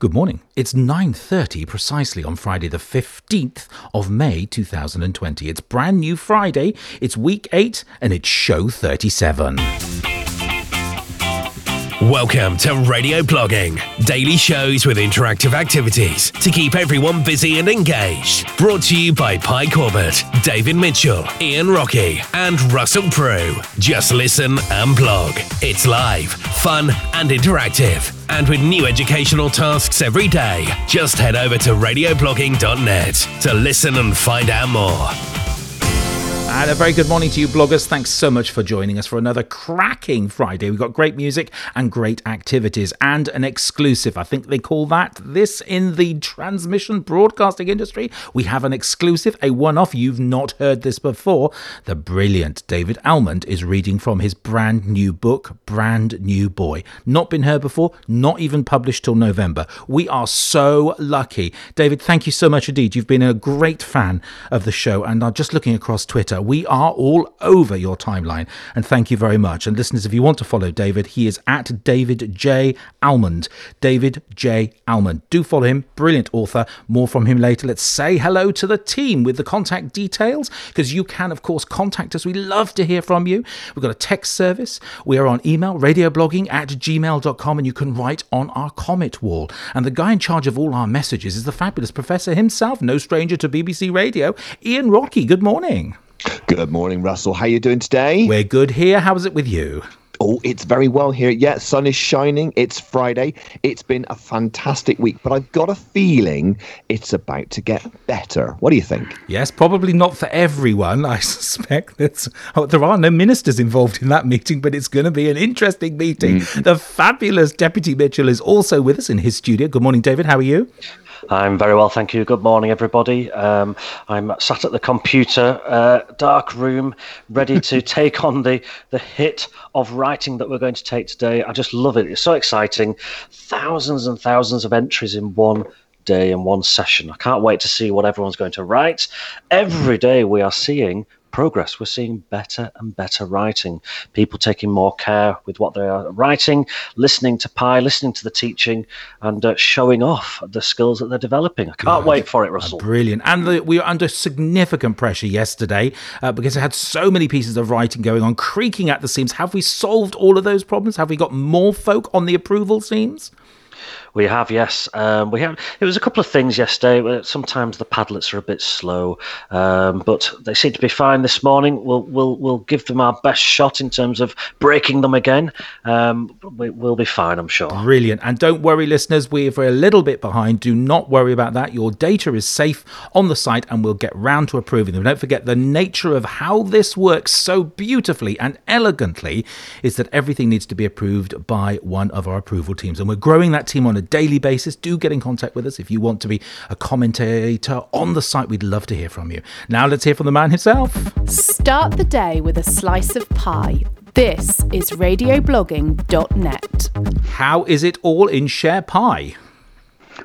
Good morning. It's 9:30 precisely on Friday the 15th of May 2020. It's brand new Friday. It's week 8 and it's show 37. Welcome to Radio Blogging, daily shows with interactive activities to keep everyone busy and engaged. Brought to you by Pie Corbett, David Mitchell, Ian Rockey, and Russell Prue. Just listen and blog. It's live, fun, and interactive. And with new educational tasks every day, just head over to radioblogging.net to listen and find out more. And a very good morning to you, bloggers. Thanks so much for joining us for another cracking Friday. We've got great music and great activities and an exclusive. I think they call that this in the transmission broadcasting industry. We have an exclusive, a one off. You've not heard this before. The brilliant David Almond is reading from his brand new book, Brand New Boy. Not been heard before, not even published till November. We are so lucky. David, thank you so much indeed. You've been a great fan of the show, and I'm just looking across Twitter we are all over your timeline. And thank you very much. And listeners, if you want to follow David, he is at David J. Almond. David J. Almond. Do follow him. Brilliant author. More from him later. Let's say hello to the team with the contact details because you can, of course, contact us. We love to hear from you. We've got a text service. We are on email, radioblogging at gmail.com, and you can write on our comment wall. And the guy in charge of all our messages is the fabulous professor himself, no stranger to BBC Radio, Ian Rockey. Good morning. Good morning, Russell. How are you doing today? We're good here. How is it with you? Oh, it's very well here. Yeah, sun is shining. It's Friday. It's been a fantastic week, but I've got a feeling it's about to get better. What do you think? Yes, probably not for everyone. I suspect that oh, there are no ministers involved in that meeting, but it's going to be an interesting meeting. Mm. The fabulous Deputy Mitchell is also with us in his studio. Good morning, David. How are you? I'm very well, thank you. Good morning, everybody. Um, I'm sat at the computer, uh, dark room, ready to take on the the hit of writing that we're going to take today. I just love it. It's so exciting. Thousands and thousands of entries in one day and one session. I can't wait to see what everyone's going to write. Every day we are seeing progress. We're seeing better and better writing. People taking more care with what they are writing, listening to Pie, listening to the teaching, and uh, showing off the skills that they're developing. I can't wait for it, Russell. Brilliant. And the, we were under significant pressure yesterday uh, because it had so many pieces of writing going on, creaking at the seams. Have we solved all of those problems? Have we got more folk on the approval teams? We have, yes. Um, we have. It was a couple of things yesterday. Sometimes the Padlets are a bit slow, um, but they seem to be fine this morning. We'll we'll we'll give them our best shot in terms of breaking them again. Um, we, will be fine, I'm sure. Brilliant. And don't worry, listeners. We're a little bit behind. Do not worry about that. Your data is safe on the site, and we'll get round to approving them. Don't forget the nature of how this works so beautifully and elegantly is that everything needs to be approved by one of our approval teams, and we're growing that team on a daily basis. Do get in contact with us if you want to be a commentator on the site. We'd love to hear from you. Now let's hear from the man himself. Start the day with a slice of pie. This is radioblogging.net. How is it all in Share pie?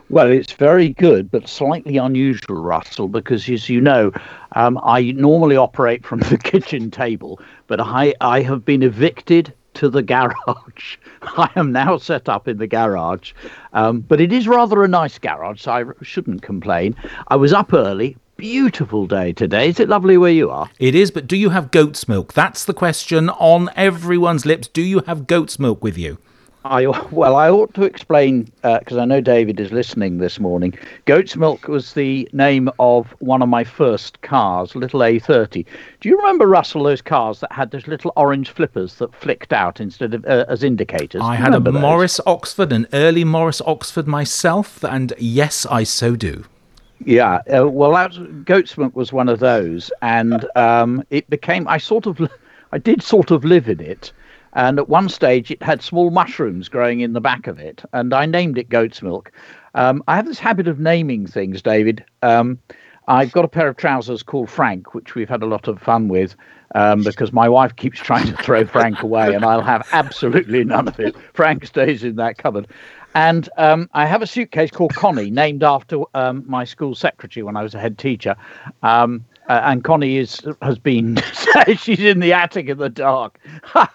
Well, it's very good, but slightly unusual, Russell, because as you know, um, I normally operate from the kitchen table, but I, I have been evicted to the garage. I am now set up in the garage, um, but it is rather a nice garage, so I shouldn't complain. I was up early. Beautiful day today. Is it lovely where you are? It is, but do you have goat's milk? That's the question on everyone's lips. Do you have goat's milk with you? I well, I ought to explain because uh, I know David is listening this morning. Goat's Milk was the name of one of my first cars, little A30. Do you remember Russell those cars that had those little orange flippers that flicked out instead of uh, as indicators? I had a those? Morris Oxford, an early Morris Oxford myself, and yes, I so do. Yeah, uh, well, that Goat's Milk was one of those, and um, it became. I sort of, I did sort of live in it and at one stage, it had small mushrooms growing in the back of it, and I named it goat's milk. Um, I have this habit of naming things, David. Um, I've got a pair of trousers called Frank, which we've had a lot of fun with um, because my wife keeps trying to throw Frank away, and I'll have absolutely none of it. Frank stays in that cupboard. And um, I have a suitcase called Connie, named after um, my school secretary when I was a head teacher. Um, Uh, and Connie is has been she's in the attic in the dark.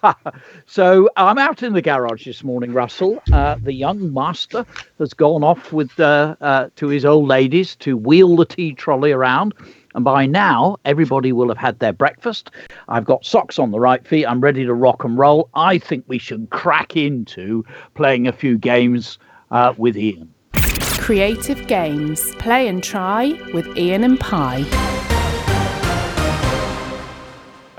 so I'm out in the garage this morning, Russell. Uh, the young master has gone off with uh, uh, to his old ladies to wheel the tea trolley around. And by now, everybody will have had their breakfast. I've got socks on the right feet. I'm ready to rock and roll. I think we should crack into playing a few games uh, with Ian. Creative Games. Play and try with Ian and Pie.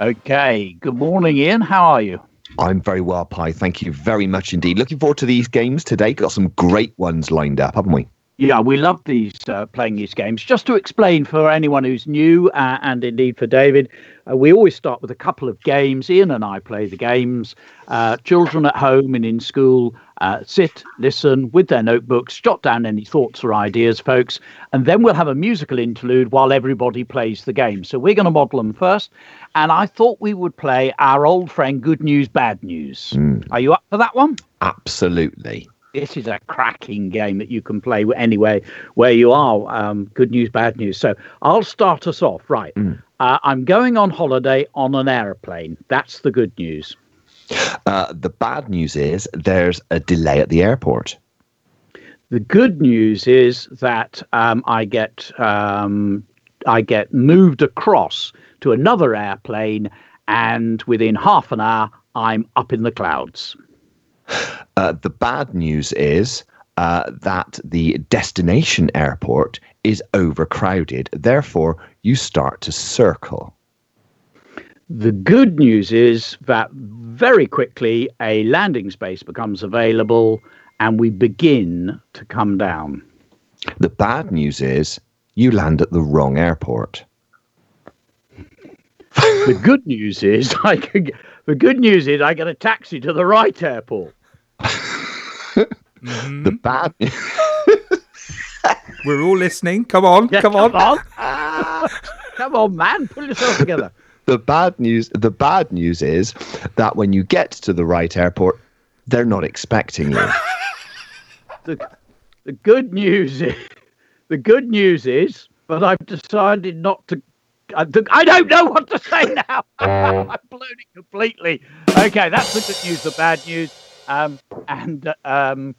Okay. Good morning, Ian. How are you? I'm very well, Pie. Thank you very much indeed. Looking forward to these games today. Got some great ones lined up, haven't we? Yeah, we love these uh, playing these games. Just to explain for anyone who's new, uh, and indeed for David, uh, we always start with a couple of games. Ian and I play the games. Uh, children at home and in school uh, sit, listen with their notebooks, jot down any thoughts or ideas, folks, and then we'll have a musical interlude while everybody plays the game. So we're going to model them first, and I thought we would play our old friend Good News, Bad News. Mm. Are you up for that one? Absolutely this is a cracking game that you can play anyway where you are. Um, good news, bad news. So I'll start us off. Right. Mm. Uh, I'm going on holiday on an aeroplane. That's the good news. Uh, the bad news is there's a delay at the airport. The good news is that um, I get um, I get moved across to another airplane, and within half an hour, I'm up in the clouds. Uh, the bad news is uh, that the destination airport is overcrowded. Therefore, you start to circle. The good news is that very quickly a landing space becomes available and we begin to come down. The bad news is you land at the wrong airport. the good news is I can, the good news is I get a taxi to the right airport. mm-hmm. The bad We're all listening. Come on, yeah, come on. Come on. come on, man. Pull yourself together the bad news the bad news is that when you get to the right airport, they're not expecting you. the, the good news is the good news is, but I've decided not to. I, I don't know what to say now. I've blown it completely. Okay, that's the good news. The bad news, um, and uh, um,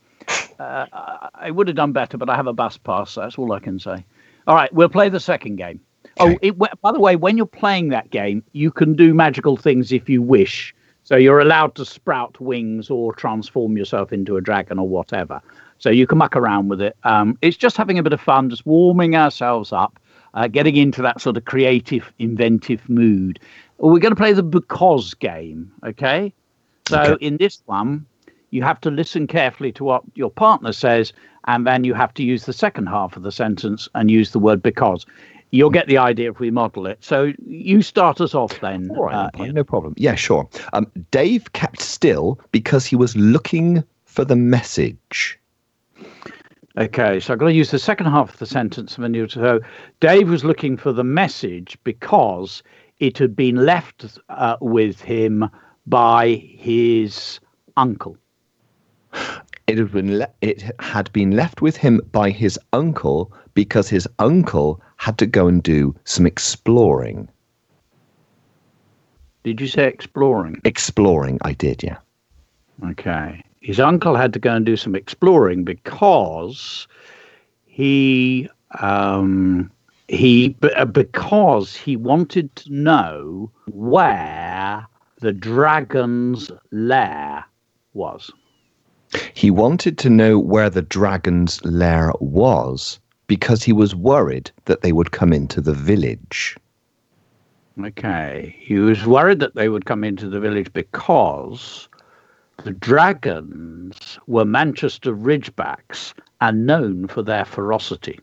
uh, I would have done better, but I have a bus pass. So that's all I can say. All right, we'll play the second game. Oh, it, by the way, when you're playing that game, you can do magical things if you wish. So you're allowed to sprout wings or transform yourself into a dragon or whatever. So you can muck around with it. Um, it's just having a bit of fun, just warming ourselves up, uh, getting into that sort of creative, inventive mood. We're going to play the because game, okay? So okay. in this one, you have to listen carefully to what your partner says, and then you have to use the second half of the sentence and use the word because. You'll get the idea if we model it. So you start us off then. All right, uh, no problem. Yeah, sure. Um, Dave kept still because he was looking for the message. Okay, so I've got to use the second half of the sentence. When you so Dave was looking for the message because it had been left uh, with him by his uncle. It had been le- it had been left with him by his uncle because his uncle had to go and do some exploring. Did you say exploring? Exploring, I did, yeah. Okay. His uncle had to go and do some exploring because he um, he uh, because he wanted to know where the dragon's lair was. He wanted to know where the dragon's lair was because he was worried that they would come into the village. Okay. He was worried that they would come into the village because the dragons were Manchester Ridgebacks and known for their ferocity.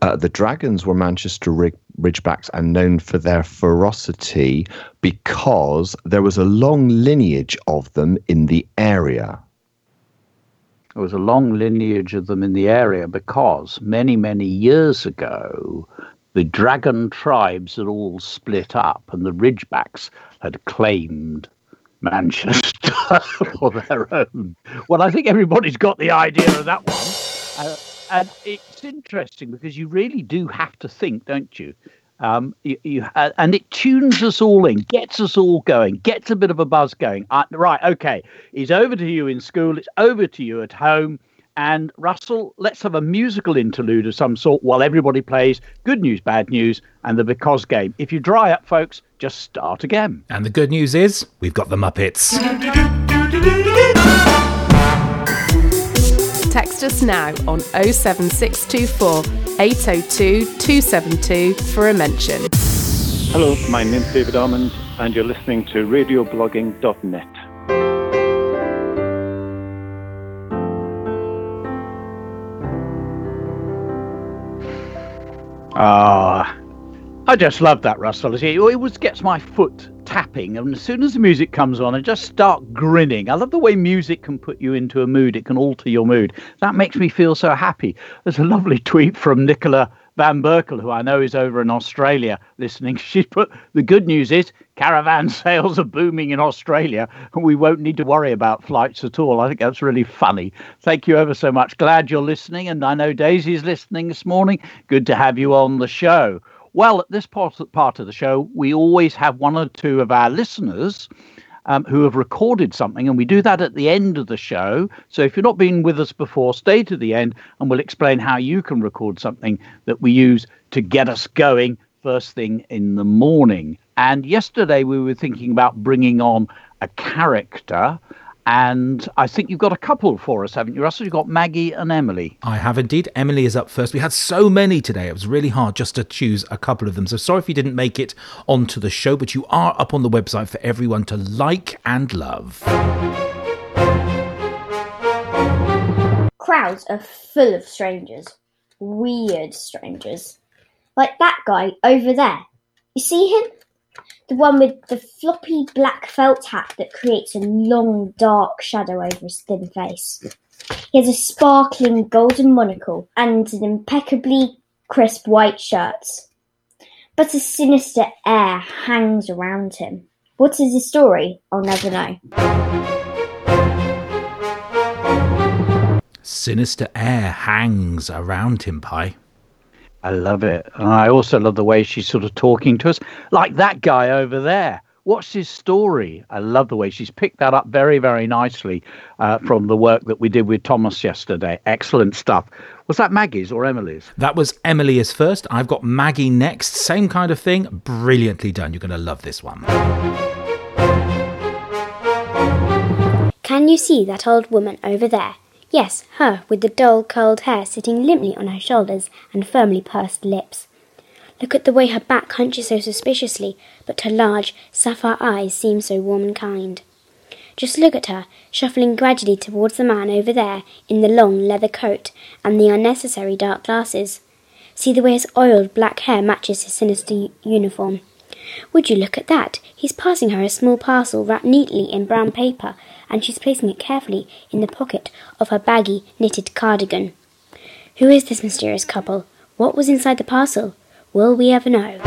Uh, the dragons were Manchester Ridgebacks and known for their ferocity because there was a long lineage of them in the area. There was a long lineage of them in the area because many, many years ago, the dragon tribes had all split up and the Ridgebacks had claimed Manchester for their own. Well, I think everybody's got the idea of that one. Uh, and it's interesting because you really do have to think, don't you? Um, you, you, uh, and it tunes us all in, gets us all going, gets a bit of a buzz going. Uh, right, okay, it's over to you in school, it's over to you at home. And Russell, let's have a musical interlude of some sort while everybody plays good news, bad news, and the because game. If you dry up, folks, just start again. And the good news is we've got the Muppets. Text us now on 07624 802 272 for a mention. Hello, my name's David Almond, and you're listening to radioblogging.net. Ah, I just love that, Russell. It always gets my foot tapping, and as soon as the music comes on, I just start grinning. I love the way music can put you into a mood, it can alter your mood. That makes me feel so happy. There's a lovely tweet from Nicola Van Berkel, who I know is over in Australia listening. She put the good news is caravan sales are booming in Australia, and we won't need to worry about flights at all. I think that's really funny. Thank you ever so much. Glad you're listening, and I know Daisy's listening this morning. Good to have you on the show. Well, at this part, part of the show, we always have one or two of our listeners um, who have recorded something, and we do that at the end of the show. So if you've not been with us before, stay to the end, and we'll explain how you can record something that we use to get us going first thing in the morning. And yesterday we were thinking about bringing on a character and I think you've got a couple for us, haven't you, Russell? You've got Maggie and Emily. I have indeed. Emily is up first. We had so many today. It was really hard just to choose a couple of them. So sorry if you didn't make it onto the show, but you are up on the website for everyone to like and love. Crowds are full of strangers. Weird strangers. Like that guy over there. You see him? The one with the floppy black felt hat that creates a long dark shadow over his thin face. He has a sparkling golden monocle and an impeccably crisp white shirt. But a sinister air hangs around him. What is his story? I'll never know. Sinister air hangs around him, Pie. I love it. And I also love the way she's sort of talking to us, like that guy over there. What's his story? I love the way she's picked that up very, very nicely uh, from the work that we did with Thomas yesterday. Excellent stuff. Was that Maggie's or Emily's? That was Emily's first. I've got Maggie next. Same kind of thing. Brilliantly done. You're going to love this one. Can you see that old woman over there? Yes, her, with the dull curled hair sitting limply on her shoulders and firmly pursed lips. Look at the way her back hunches so suspiciously, but her large, sapphire eyes seem so warm and kind. Just look at her, shuffling gradually towards the man over there in the long leather coat and the unnecessary dark glasses. See the way his oiled black hair matches his sinister uniform. Would you look at that? He's passing her a small parcel wrapped neatly in brown paper and she's placing it carefully in the pocket of her baggy, knitted cardigan. Who is this mysterious couple? What was inside the parcel? Will we ever know?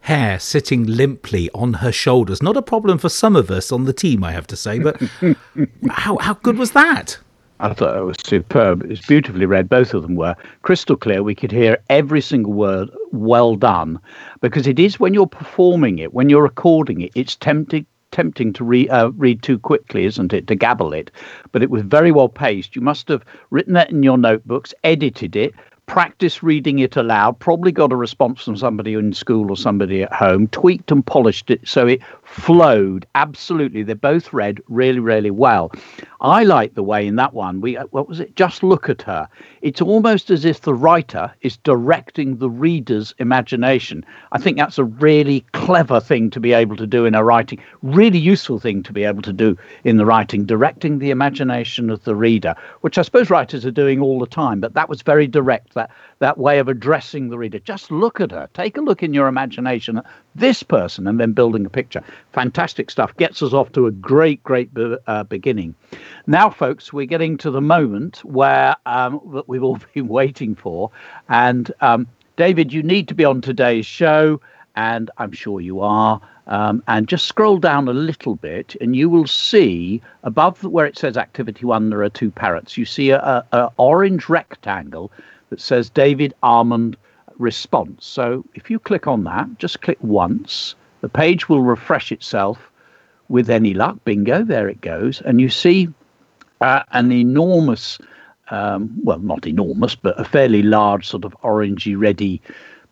Hair sitting limply on her shoulders. Not a problem for some of us on the team, I have to say, but how, how good was that? I thought it was superb. It was beautifully read. Both of them were crystal clear. We could hear every single word. Well done, because it is when you're performing it, when you're recording it, it's tempting tempting to re, uh, read too quickly, isn't it? To gabble it, but it was very well paced. You must have written that in your notebooks, edited it, practiced reading it aloud, probably got a response from somebody in school or somebody at home, tweaked and polished it so it flowed. Absolutely. They both read really, really well. I like the way in that one, we, uh, what was it? Just look at her. It's almost as if the writer is directing the reader's imagination. I think that's a really clever thing to be able to do in a writing, really useful thing to be able to do in the writing, directing the imagination of the reader, which I suppose writers are doing all the time, but that was very direct that that way of addressing the reader. Just look at her. Take a look in your imagination at this person and then building a picture. Fantastic stuff. Gets us off to a great, great uh, beginning. Now, folks, we're getting to the moment where um, that we've all been waiting for. And um, David, you need to be on today's show, and I'm sure you are. Um, and just scroll down a little bit, and you will see above where it says Activity One, there are two parrots. You see a, a, a orange rectangle that says David Almond response. So if you click on that, just click once, the page will refresh itself with any luck. Bingo, there it goes. And you see uh, an enormous, um, well, not enormous, but a fairly large sort of orangey, reddy,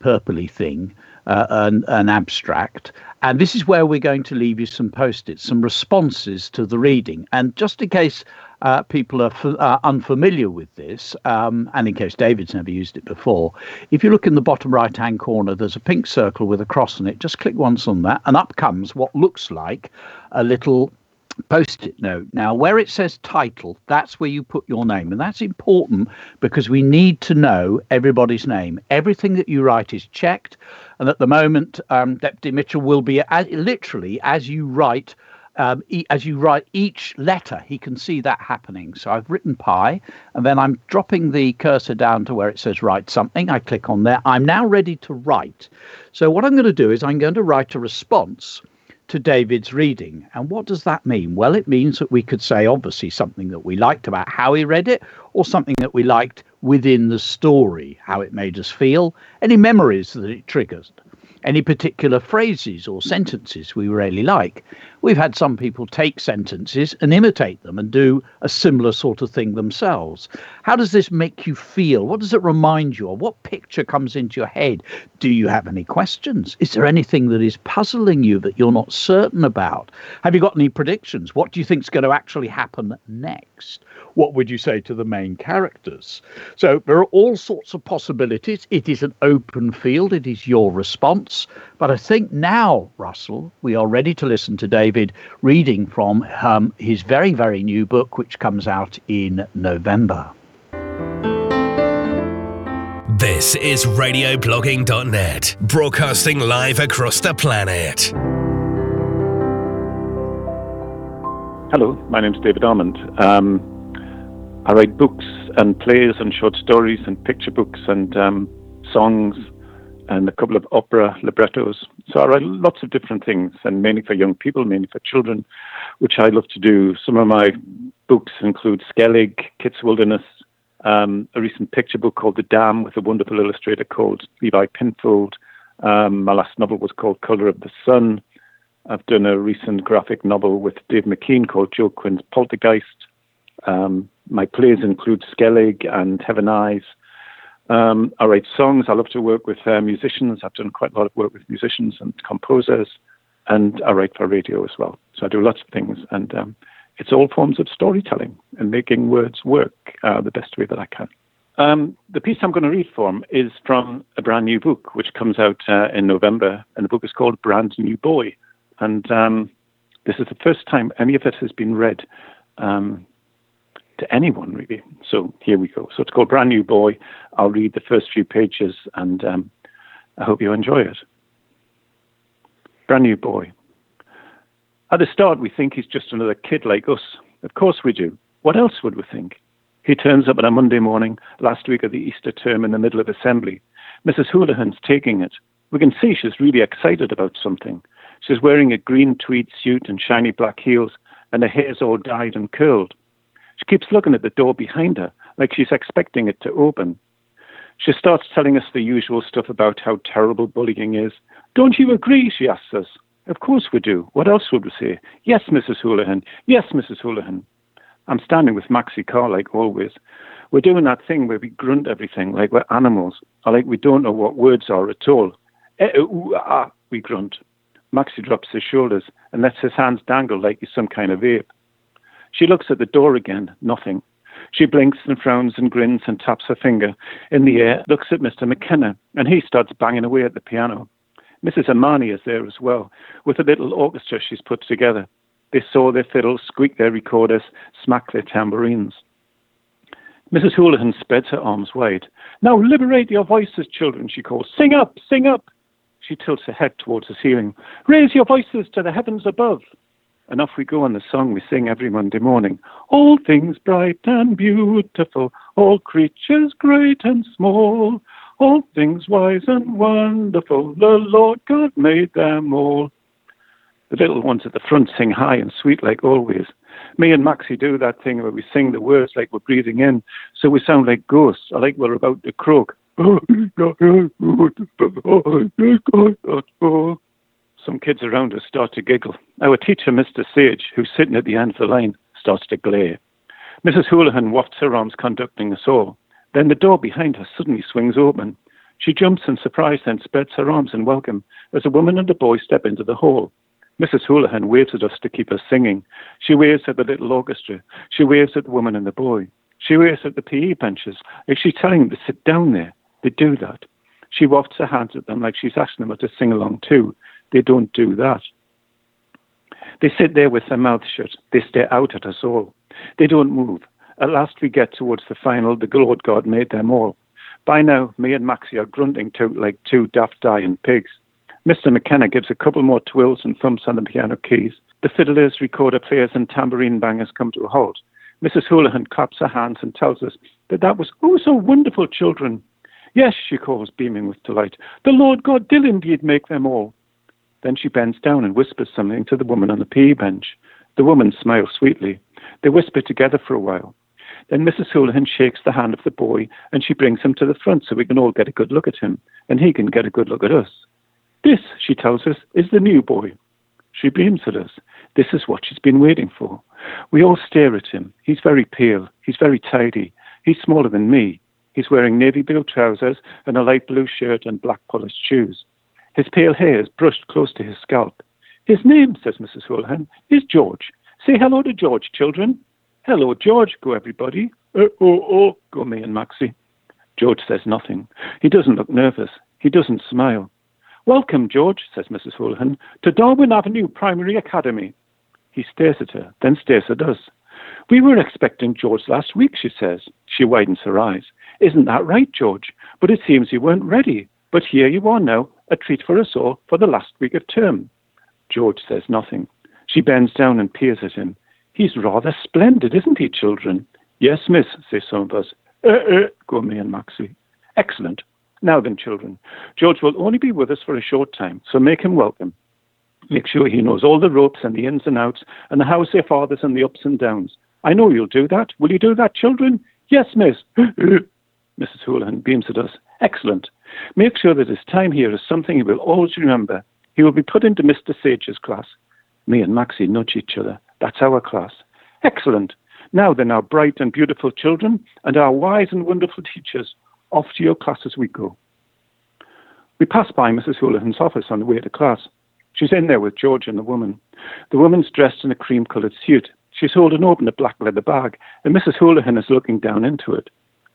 purpley thing, uh, an, an abstract. And this is where we're going to leave you some post its, some responses to the reading. And just in case uh, people are uh, unfamiliar with this, um, and in case David's never used it before, if you look in the bottom right hand corner, there's a pink circle with a cross on it. Just click once on that, and up comes what looks like a little post it note. Now, where it says title, that's where you put your name. And that's important because we need to know everybody's name. Everything that you write is checked. And at the moment, um, Deputy Mitchell will be literally as you write um, e- as you write each letter, he can see that happening. So I've written pi, and then I'm dropping the cursor down to where it says write something. I click on there. I'm now ready to write. So what I'm going to do is I'm going to write a response to David's reading. And what does that mean? Well, it means that we could say, obviously, something that we liked about how he read it, or something that we liked within the story, how it made us feel, any memories that it triggers any particular phrases or sentences we really like. We've had some people take sentences and imitate them and do a similar sort of thing themselves. How does this make you feel? What does it remind you of? What picture comes into your head? Do you have any questions? Is there anything that is puzzling you that you're not certain about? Have you got any predictions? What do you think is going to actually happen next? What would you say to the main characters? So there are all sorts of possibilities. It is an open field, it is your response. But I think now, Russell, we are ready to listen to David reading from um, his very, very new book, which comes out in November. This is radioblogging.net, broadcasting live across the planet. Hello, my name's David Almond. Um, I write books and plays and short stories and picture books and um, songs and a couple of opera librettos. So I write lots of different things, and mainly for young people, mainly for children, which I love to do. Some of my books include Skellig, Kit's Wilderness, um, a recent picture book called The Dam with a wonderful illustrator called Levi Pinfold. Um, my last novel was called Colour of the Sun. I've done a recent graphic novel with Dave McKean called Joe Quinn's Poltergeist. Um, my plays include Skellig and Heaven Eyes. Um, I write songs. I love to work with uh, musicians. I've done quite a lot of work with musicians and composers, and I write for radio as well. So I do lots of things, and um, it's all forms of storytelling and making words work uh, the best way that I can. Um, the piece I'm going to read from is from a brand new book which comes out uh, in November, and the book is called Brand New Boy. And um, this is the first time any of it has been read um, to anyone, really. So here we go. So it's called Brand New Boy. I'll read the first few pages and um, I hope you enjoy it. Brand New Boy. At the start, we think he's just another kid like us. Of course we do. What else would we think? He turns up on a Monday morning, last week of the Easter term, in the middle of assembly. Mrs. Houlihan's taking it. We can see she's really excited about something. She's wearing a green tweed suit and shiny black heels, and her hair's all dyed and curled. She keeps looking at the door behind her, like she's expecting it to open. She starts telling us the usual stuff about how terrible bullying is. Don't you agree? She asks us. Of course we do. What else would we say? Yes, Mrs. Houlihan. Yes, Mrs. Houlihan. I'm standing with Maxie Carr, like always. We're doing that thing where we grunt everything, like we're animals, or like we don't know what words are at all. Eh, ooh, ah, we grunt. Maxie drops his shoulders and lets his hands dangle like he's some kind of ape. She looks at the door again, nothing. She blinks and frowns and grins and taps her finger in the air, looks at Mr. McKenna, and he starts banging away at the piano. Mrs. Amani is there as well, with a little orchestra she's put together. They saw their fiddles, squeak their recorders, smack their tambourines. Mrs. Houlihan spreads her arms wide. Now liberate your voices, children, she calls. Sing up, sing up. She tilts her head towards the ceiling. Raise your voices to the heavens above. And off we go on the song we sing every Monday morning. All things bright and beautiful, all creatures great and small, all things wise and wonderful, the Lord God made them all. The little ones at the front sing high and sweet like always. Me and Maxie do that thing where we sing the words like we're breathing in, so we sound like ghosts, or like we're about to croak. Some kids around us start to giggle. Our teacher, Mr. Sage, who's sitting at the end of the line, starts to glare. Mrs. Houlihan wafts her arms conducting us all. Then the door behind her suddenly swings open. She jumps in surprise, then spreads her arms in welcome as a woman and a boy step into the hall. Mrs. Houlihan waves at us to keep us singing. She waves at the little orchestra. She waves at the woman and the boy. She waves at the PE benches. If she's telling them to sit down there, they do that. She wafts her hands at them like she's asking them to sing along too. They don't do that. They sit there with their mouths shut. They stare out at us all. They don't move. At last we get towards the final, the Lord God made them all. By now, me and Maxie are grunting to like two daft dying pigs. Mr. McKenna gives a couple more twirls and thumps on the piano keys. The fiddlers, recorder players, and tambourine bangers come to a halt. Mrs. Houlihan claps her hands and tells us that that was oh so wonderful, children. Yes, she calls, beaming with delight. The Lord God did indeed make them all. Then she bends down and whispers something to the woman on the PE bench. The woman smiles sweetly. They whisper together for a while. Then Mrs. Houlihan shakes the hand of the boy and she brings him to the front so we can all get a good look at him and he can get a good look at us. This, she tells us, is the new boy. She beams at us. This is what she's been waiting for. We all stare at him. He's very pale. He's very tidy. He's smaller than me. He's wearing navy blue trousers and a light blue shirt and black polished shoes. His pale hair is brushed close to his scalp. His name, says Mrs. Houlihan, is George. Say hello to George, children. Hello, George, go everybody. Oh, oh, oh, go me and Maxie. George says nothing. He doesn't look nervous. He doesn't smile. Welcome, George, says Mrs. Houlihan, to Darwin Avenue Primary Academy. He stares at her, then stares at us. We were expecting George last week, she says. She widens her eyes. Isn't that right, George? But it seems you weren't ready. But here you are now, a treat for us all for the last week of term. George says nothing. She bends down and peers at him. He's rather splendid, isn't he, children? Yes, miss, say some of us. Uh, uh, go me and Maxie. Excellent. Now then, children, George will only be with us for a short time, so make him welcome. Make sure he knows all the ropes and the ins and outs and the how's their fathers and the ups and downs. I know you'll do that. Will you do that, children? Yes, miss. Mrs. Houlihan beams at us. Excellent. Make sure that his time here is something he will always remember. He will be put into Mr. Sage's class. Me and Maxie nudge each other. That's our class. Excellent. Now then, our bright and beautiful children and our wise and wonderful teachers, off to your class as we go. We pass by Mrs. Houlihan's office on the way to class. She's in there with George and the woman. The woman's dressed in a cream coloured suit. She's holding open a black leather bag, and Mrs. Houlihan is looking down into it.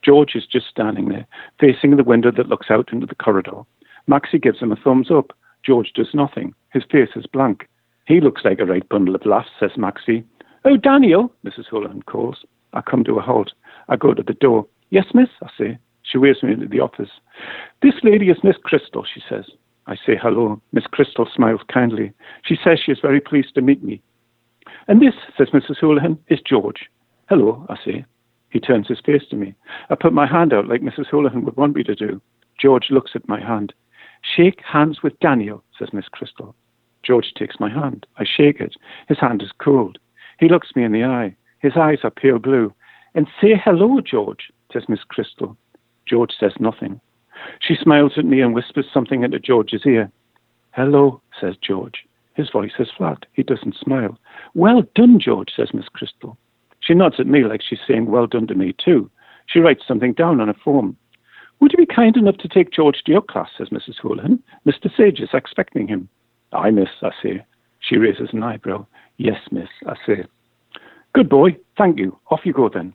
George is just standing there, facing the window that looks out into the corridor. Maxie gives him a thumbs up. George does nothing. His face is blank. He looks like a right bundle of laughs, says Maxie. Oh, Daniel, Mrs. Houlihan calls. I come to a halt. I go to the door. Yes, miss, I say. She waves me into the office. This lady is Miss Crystal, she says. I say hello. Miss Crystal smiles kindly. She says she is very pleased to meet me. And this, says Mrs. Houlihan, is George. Hello, I say. He turns his face to me. I put my hand out like Mrs. Houlihan would want me to do. George looks at my hand. Shake hands with Daniel, says Miss Crystal. George takes my hand. I shake it. His hand is cold. He looks me in the eye. His eyes are pale blue. And say hello, George, says Miss Crystal. George says nothing. She smiles at me and whispers something into George's ear. Hello, says George. His voice is flat. He doesn't smile. Well done, George, says Miss Crystal. She nods at me like she's saying well done to me, too. She writes something down on a form. Would you be kind enough to take George to your class, says Mrs. Houlihan. Mr. Sage is expecting him. Aye, miss, I say. She raises an eyebrow. Yes, miss, I say. Good boy, thank you. Off you go then.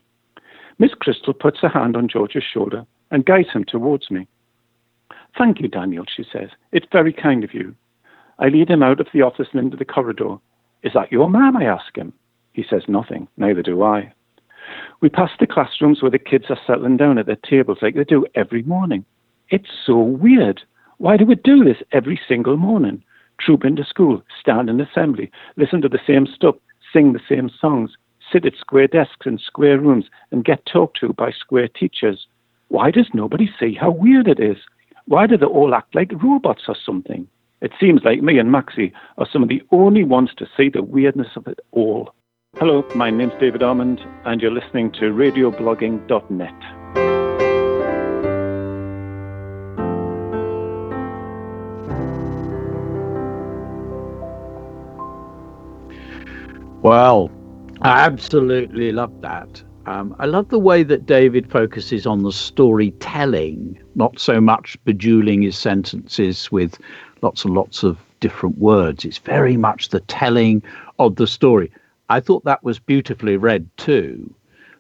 Miss Crystal puts her hand on George's shoulder and guides him towards me. Thank you, Daniel, she says. It's very kind of you. I lead him out of the office and into the corridor. Is that your man? I ask him. He says nothing. Neither do I. We pass the classrooms where the kids are settling down at their tables like they do every morning. It's so weird. Why do we do this every single morning? Troop into school, stand in assembly, listen to the same stuff, sing the same songs, sit at square desks in square rooms, and get talked to by square teachers. Why does nobody see how weird it is? Why do they all act like robots or something? It seems like me and Maxie are some of the only ones to see the weirdness of it all. Hello, my name's David Almond, and you're listening to radioblogging.net. Well, I absolutely love that. Um, I love the way that David focuses on the storytelling, not so much bejeweling his sentences with lots and lots of different words. It's very much the telling of the story. I thought that was beautifully read too.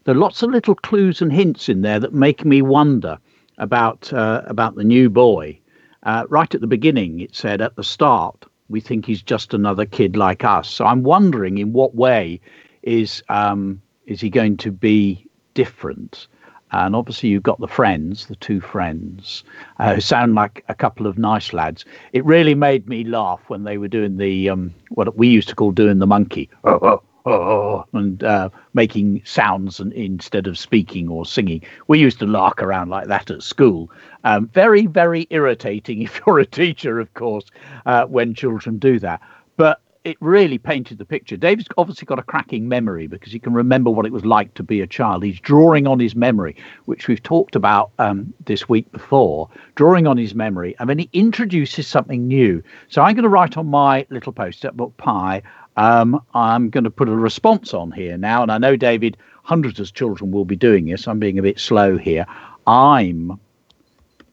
There are lots of little clues and hints in there that make me wonder about uh, about the new boy. Uh, right at the beginning, it said at the start, we think he's just another kid like us. So I'm wondering in what way is um, is he going to be different? And obviously, you've got the friends, the two friends, uh, who sound like a couple of nice lads. It really made me laugh when they were doing the um, what we used to call doing the monkey. Oh, oh, and uh, making sounds and, instead of speaking or singing. We used to lark around like that at school. Um, very, very irritating if you're a teacher, of course, uh, when children do that. But it really painted the picture. David's obviously got a cracking memory because he can remember what it was like to be a child. He's drawing on his memory, which we've talked about um, this week before, drawing on his memory, and then he introduces something new. So I'm going to write on my little post-it book pie. Um, I'm going to put a response on here now, and I know David, hundreds of children will be doing this. I'm being a bit slow here. I'm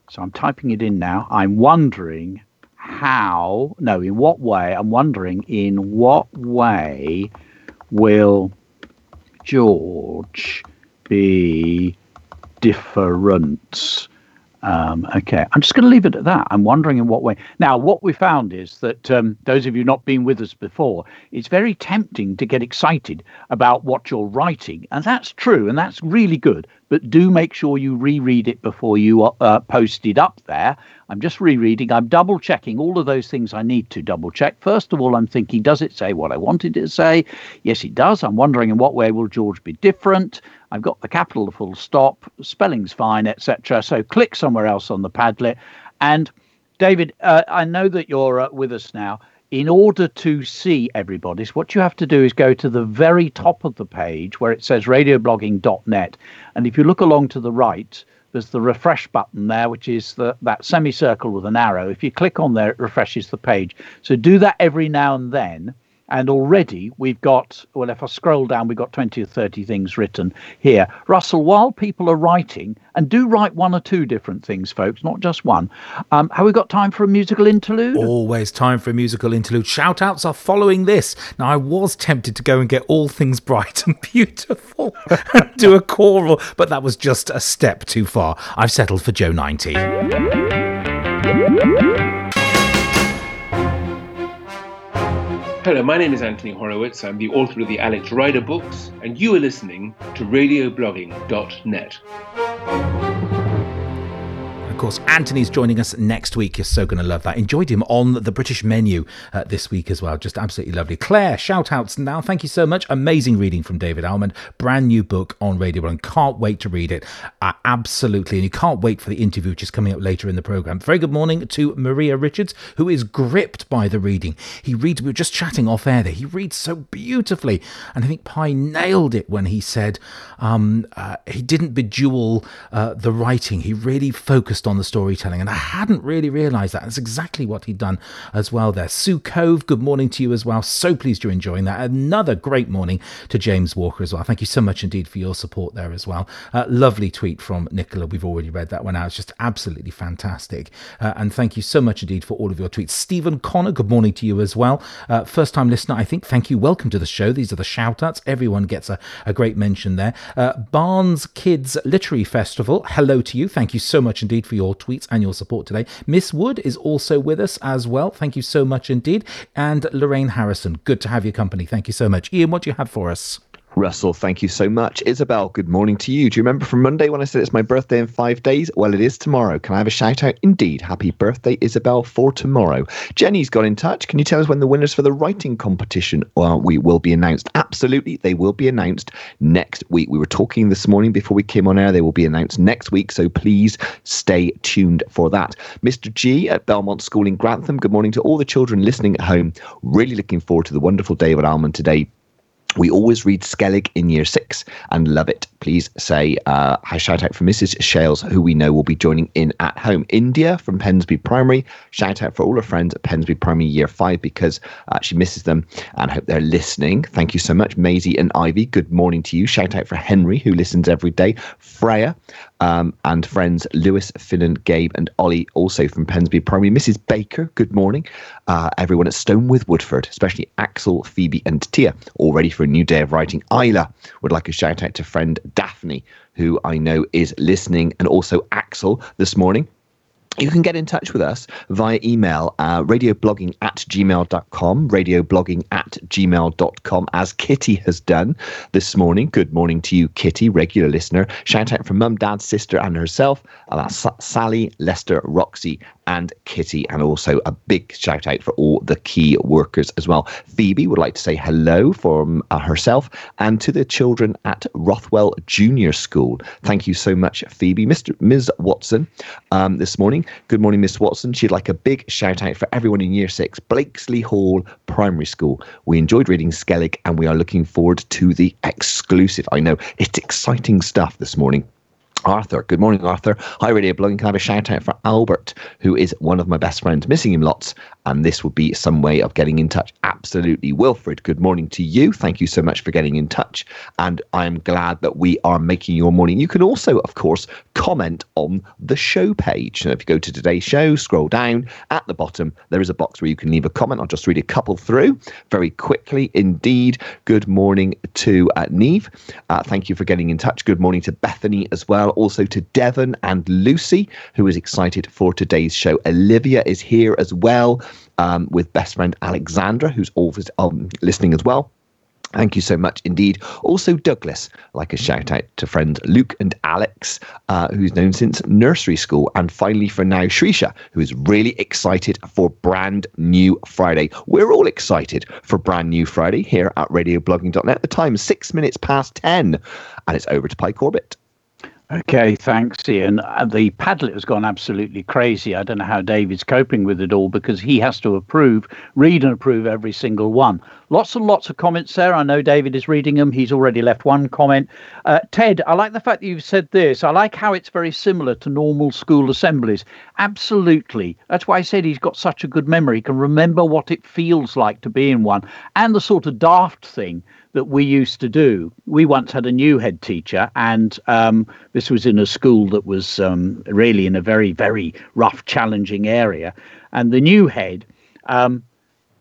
so I'm typing it in now. I'm wondering how, no, in what way, I'm wondering in what way will George be different? Um, okay, I'm just going to leave it at that. I'm wondering in what way. Now, what we found is that um, those of you not been with us before, it's very tempting to get excited about what you're writing, and that's true, and that's really good. But do make sure you reread it before you uh, post it up there. I'm just rereading. I'm double checking all of those things I need to double check. First of all, I'm thinking, does it say what I wanted it to say? Yes, it does. I'm wondering in what way will George be different. I've got the capital, the full stop, spelling's fine, etc. So click somewhere else on the Padlet. And David, uh, I know that you're uh, with us now. In order to see everybody's, what you have to do is go to the very top of the page where it says radioblogging.net. And if you look along to the right, there's the refresh button there, which is the, that semicircle with an arrow. If you click on there, it refreshes the page. So do that every now and then. And already we've got, well, if I scroll down, we've got 20 or 30 things written here. Russell, while people are writing, and do write one or two different things, folks, not just one, um, have we got time for a musical interlude? Always time for a musical interlude. Shout outs are following this. Now, I was tempted to go and get all things bright and beautiful and do a choral, but that was just a step too far. I've settled for Joe 90. Hello, my name is Anthony Horowitz. I'm the author of the Alex Rider books, and you are listening to radioblogging.net. Of course, Anthony's joining us next week. You're so going to love that. Enjoyed him on the British menu uh, this week as well. Just absolutely lovely. Claire, shout outs now. Thank you so much. Amazing reading from David Almond. Brand new book on Radio 1. Can't wait to read it. Uh, absolutely. And you can't wait for the interview, which is coming up later in the programme. Very good morning to Maria Richards, who is gripped by the reading. He reads, we were just chatting off air there. He reads so beautifully. And I think Pie nailed it when he said um, uh, he didn't bejewel uh, the writing. He really focused on the storytelling. And I hadn't really realized that. That's exactly what he'd done as well there. Sue Cove, good morning to you as well. So pleased you're enjoying that. Another great morning to James Walker as well. Thank you so much indeed for your support there as well. Uh, lovely tweet from Nicola. We've already read that one out. It's just absolutely fantastic. Uh, and thank you so much indeed for all of your tweets. Stephen Connor, good morning to you as well. Uh, first time listener, I think. Thank you. Welcome to the show. These are the shout outs. Everyone gets a, a great mention there. Uh, Barnes Kids Literary Festival, hello to you. Thank you so much indeed for for your tweets and your support today. Miss Wood is also with us as well. Thank you so much indeed. And Lorraine Harrison, good to have your company. Thank you so much. Ian, what do you have for us? Russell, thank you so much. Isabel, good morning to you. Do you remember from Monday when I said it's my birthday in five days? Well, it is tomorrow. Can I have a shout out? Indeed. Happy birthday, Isabel, for tomorrow. Jenny's got in touch. Can you tell us when the winners for the writing competition uh, we will be announced? Absolutely. They will be announced next week. We were talking this morning before we came on air. They will be announced next week. So please stay tuned for that. Mr. G at Belmont School in Grantham, good morning to all the children listening at home. Really looking forward to the wonderful day David Almond today We always read Skellig in year six and love it. Please say uh, a shout out for Mrs. Shales, who we know will be joining in at home. India from Pensby Primary. Shout out for all her friends at Pensby Primary year five because uh, she misses them and hope they're listening. Thank you so much, Maisie and Ivy. Good morning to you. Shout out for Henry, who listens every day. Freya, um, and friends Lewis, Finnan, Gabe, and Ollie, also from Pensby Primary. Mrs. Baker, good morning. Uh, everyone at Stonewith Woodford, especially Axel, Phoebe, and Tia, all ready for a new day of writing. Isla would like a shout out to friend Daphne, who I know is listening, and also Axel this morning you can get in touch with us via email, uh, radioblogging at gmail.com, radioblogging at gmail.com, as Kitty has done this morning. Good morning to you, Kitty, regular listener. Shout out from mum, dad, sister, and herself. That's Sally, Lester, Roxy, and Kitty, and also a big shout out for all the key workers as well. Phoebe would like to say hello from uh, herself and to the children at Rothwell Junior School. Thank you so much, Phoebe. Mr. Ms. Watson, um, this morning. Good morning, Miss Watson. She'd like a big shout out for everyone in Year Six, Blakesley Hall Primary School. We enjoyed reading Skellig, and we are looking forward to the exclusive. I know it's exciting stuff this morning. Arthur. Good morning, Arthur. Hi, Radio Blogging. Can I have a shout out for Albert, who is one of my best friends, missing him lots, and this would be some way of getting in touch. Absolutely. Wilfred, good morning to you. Thank you so much for getting in touch. And I'm glad that we are making your morning. You can also, of course, comment on the show page. So if you go to today's show, scroll down at the bottom, there is a box where you can leave a comment. I'll just read a couple through very quickly indeed. Good morning to uh, Neve. Uh, thank you for getting in touch. Good morning to Bethany as well. Also to Devon and Lucy, who is excited for today's show. Olivia is here as well um, with best friend Alexandra, who's always um, listening as well. Thank you so much indeed. Also, Douglas, like a shout out to friends Luke and Alex, uh, who's known since nursery school. And finally, for now, Shrisha, who is really excited for brand new Friday. We're all excited for brand new Friday here at radioblogging.net. The time is six minutes past 10, and it's over to Pie Corbett. Okay, thanks, Ian. Uh, the Padlet has gone absolutely crazy. I don't know how David's coping with it all because he has to approve, read and approve every single one. Lots and lots of comments there. I know David is reading them. He's already left one comment. Uh, Ted, I like the fact that you've said this. I like how it's very similar to normal school assemblies. Absolutely. That's why I said he's got such a good memory. He can remember what it feels like to be in one and the sort of daft thing that we used to do. We once had a new head teacher, and um, this was in a school that was um, really in a very, very rough, challenging area. And the new head, um,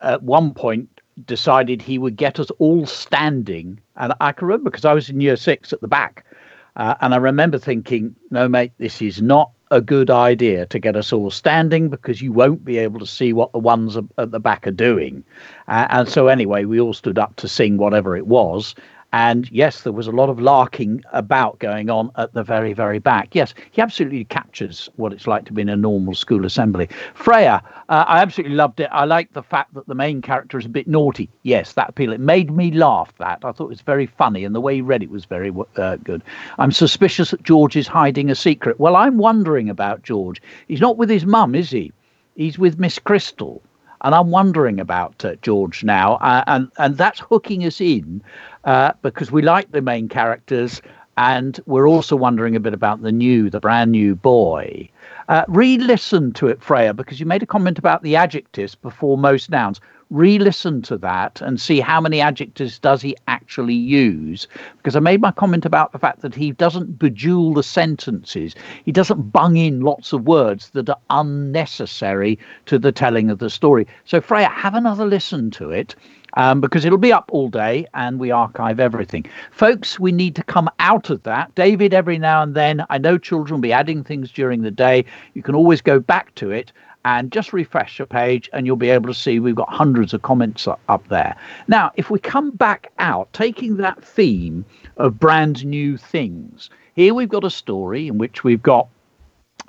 at one point, decided he would get us all standing. And I can remember because I was in year six at the back. Uh, and I remember thinking, no, mate, this is not a good idea to get us all standing because you won't be able to see what the ones at the back are doing. And so, anyway, we all stood up to sing whatever it was. And yes, there was a lot of larking about going on at the very, very back. Yes, he absolutely captures what it's like to be in a normal school assembly. Freya, uh, I absolutely loved it. I like the fact that the main character is a bit naughty. Yes, that appeal. It made me laugh. That I thought it was very funny, and the way he read it was very uh, good. I'm suspicious that George is hiding a secret. Well, I'm wondering about George. He's not with his mum, is he? He's with Miss Crystal and I'm wondering about uh, George now, uh, and and that's hooking us in uh, because we like the main characters, and we're also wondering a bit about the new, the brand new boy. Uh, re-listen to it, Freya, because you made a comment about the adjectives before most nouns re-listen to that and see how many adjectives does he actually use because i made my comment about the fact that he doesn't bejewel the sentences he doesn't bung in lots of words that are unnecessary to the telling of the story so freya have another listen to it um, because it'll be up all day and we archive everything. Folks, we need to come out of that. David, every now and then, I know children will be adding things during the day. You can always go back to it and just refresh your page and you'll be able to see we've got hundreds of comments up there. Now, if we come back out, taking that theme of brand new things, here we've got a story in which we've got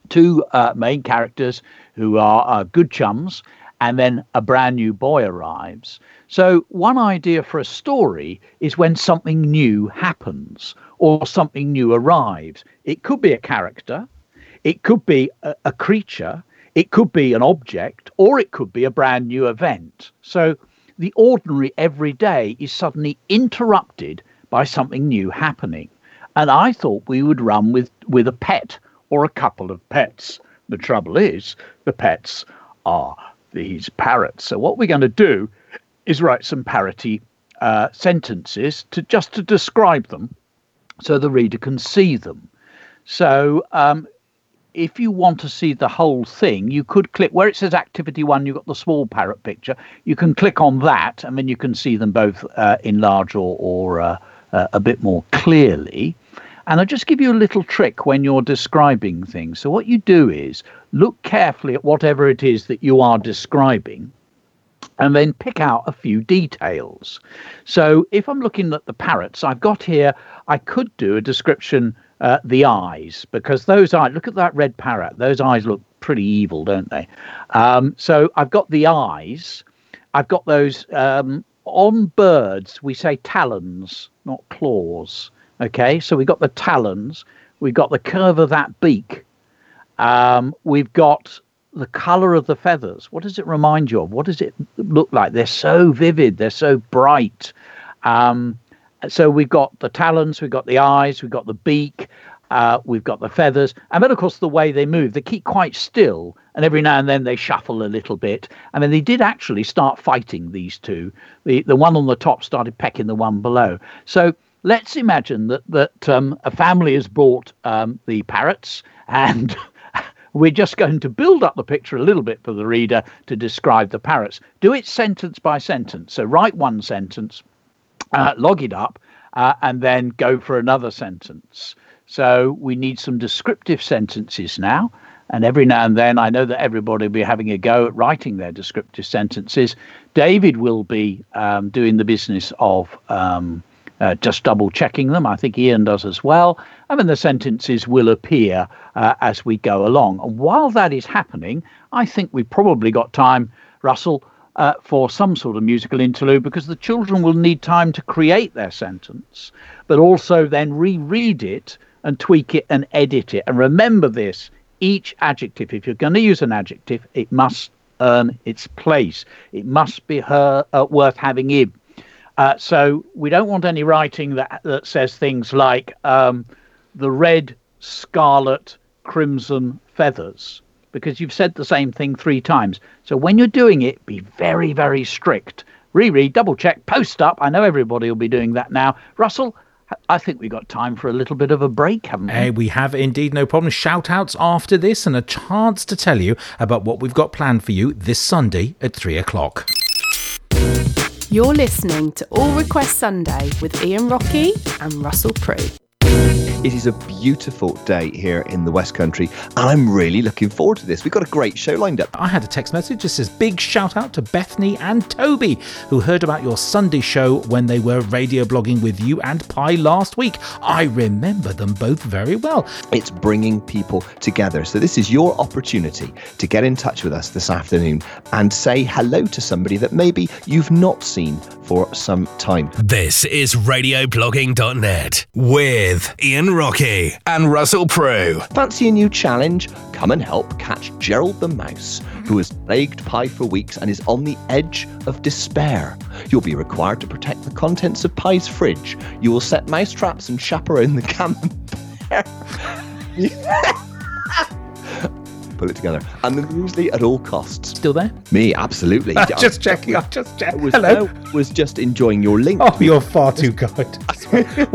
two uh, main characters who are uh, good chums, and then a brand new boy arrives. So, one idea for a story is when something new happens or something new arrives. It could be a character, it could be a, a creature, it could be an object or it could be a brand new event. So the ordinary everyday is suddenly interrupted by something new happening. And I thought we would run with, with a pet or a couple of pets. The trouble is, the pets are these parrots. So what we're going to do is write some parroty uh, sentences to just to describe them, so the reader can see them. So um, if you want to see the whole thing, you could click where it says activity one, you've got the small parrot picture. You can click on that and then you can see them both uh, in large or, or uh, uh, a bit more clearly. And I'll just give you a little trick when you're describing things. So, what you do is look carefully at whatever it is that you are describing and then pick out a few details. So, if I'm looking at the parrots, I've got here, I could do a description, uh, the eyes, because those eyes, look at that red parrot, those eyes look pretty evil, don't they? Um, so, I've got the eyes, I've got those um, on birds, we say talons, not claws. Okay, so we've got the talons, we've got the curve of that beak, um, we've got the color of the feathers. What does it remind you of? What does it look like? They're so vivid, they're so bright. Um, so we've got the talons, we've got the eyes, we've got the beak, uh, we've got the feathers, and then of course the way they move. They keep quite still, and every now and then they shuffle a little bit. I mean, they did actually start fighting these two. The the one on the top started pecking the one below. So let's imagine that that um, a family has brought um, the parrots, and we're just going to build up the picture a little bit for the reader to describe the parrots. Do it sentence by sentence. So write one sentence, uh, log it up, uh, and then go for another sentence. So we need some descriptive sentences now. And every now and then, I know that everybody will be having a go at writing their descriptive sentences. David will be um, doing the business of um, uh, just double checking them. I think Ian does as well. And then the sentences will appear uh, as we go along. And while that is happening, I think we've probably got time, Russell, uh, for some sort of musical interlude because the children will need time to create their sentence, but also then reread it and tweak it and edit it. And remember this each adjective, if you're going to use an adjective, it must earn its place. It must be her, uh, worth having in. Uh, so we don't want any writing that that says things like um, the red, scarlet, crimson feathers, because you've said the same thing three times. So when you're doing it, be very, very strict. Reread, double check, post up. I know everybody will be doing that now. Russell, I think we've got time for a little bit of a break, haven't we? Hey, we have indeed, no problem. Shout outs after this and a chance to tell you about what we've got planned for you this Sunday at three o'clock. You're listening to All Request Sunday with Ian Rockey and Russell Prue. It is a beautiful day here in the West Country, and I'm really looking forward to this. We've got a great show lined up. I had a text message that says big shout out to Bethany and Toby, who heard about your Sunday show when they were radio blogging with you and Pie last week. I remember them both very well. It's bringing people together. So, this is your opportunity to get in touch with us this afternoon and say hello to somebody that maybe you've not seen for some time. This is radioblogging.net with Ian Rockey and Russell Prue. Fancy a new challenge? Come and help catch Gerald the Mouse, who has plagued Pie for weeks and is on the edge of despair. You'll be required to protect the contents of Pie's fridge. You will set mouse traps and chaperone the camembert. Pull it together. And the muesli at all costs. Still there? Me, absolutely. just checking. I'm just checking. was, Hello. I was just enjoying your link. Oh, you're far too kind.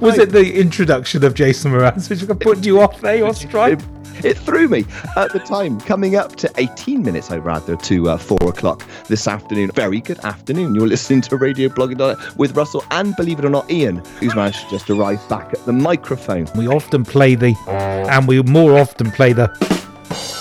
was it the introduction of Jason Mraz which put you off there, your strike? It, it threw me at the time. Coming up to 18 minutes, I'd rather, to uh, 4 o'clock this afternoon. Very good afternoon. You're listening to Radio Blogging with Russell and, believe it or not, Ian, who's managed to just arrive back at the microphone. We often play the, and we more often play the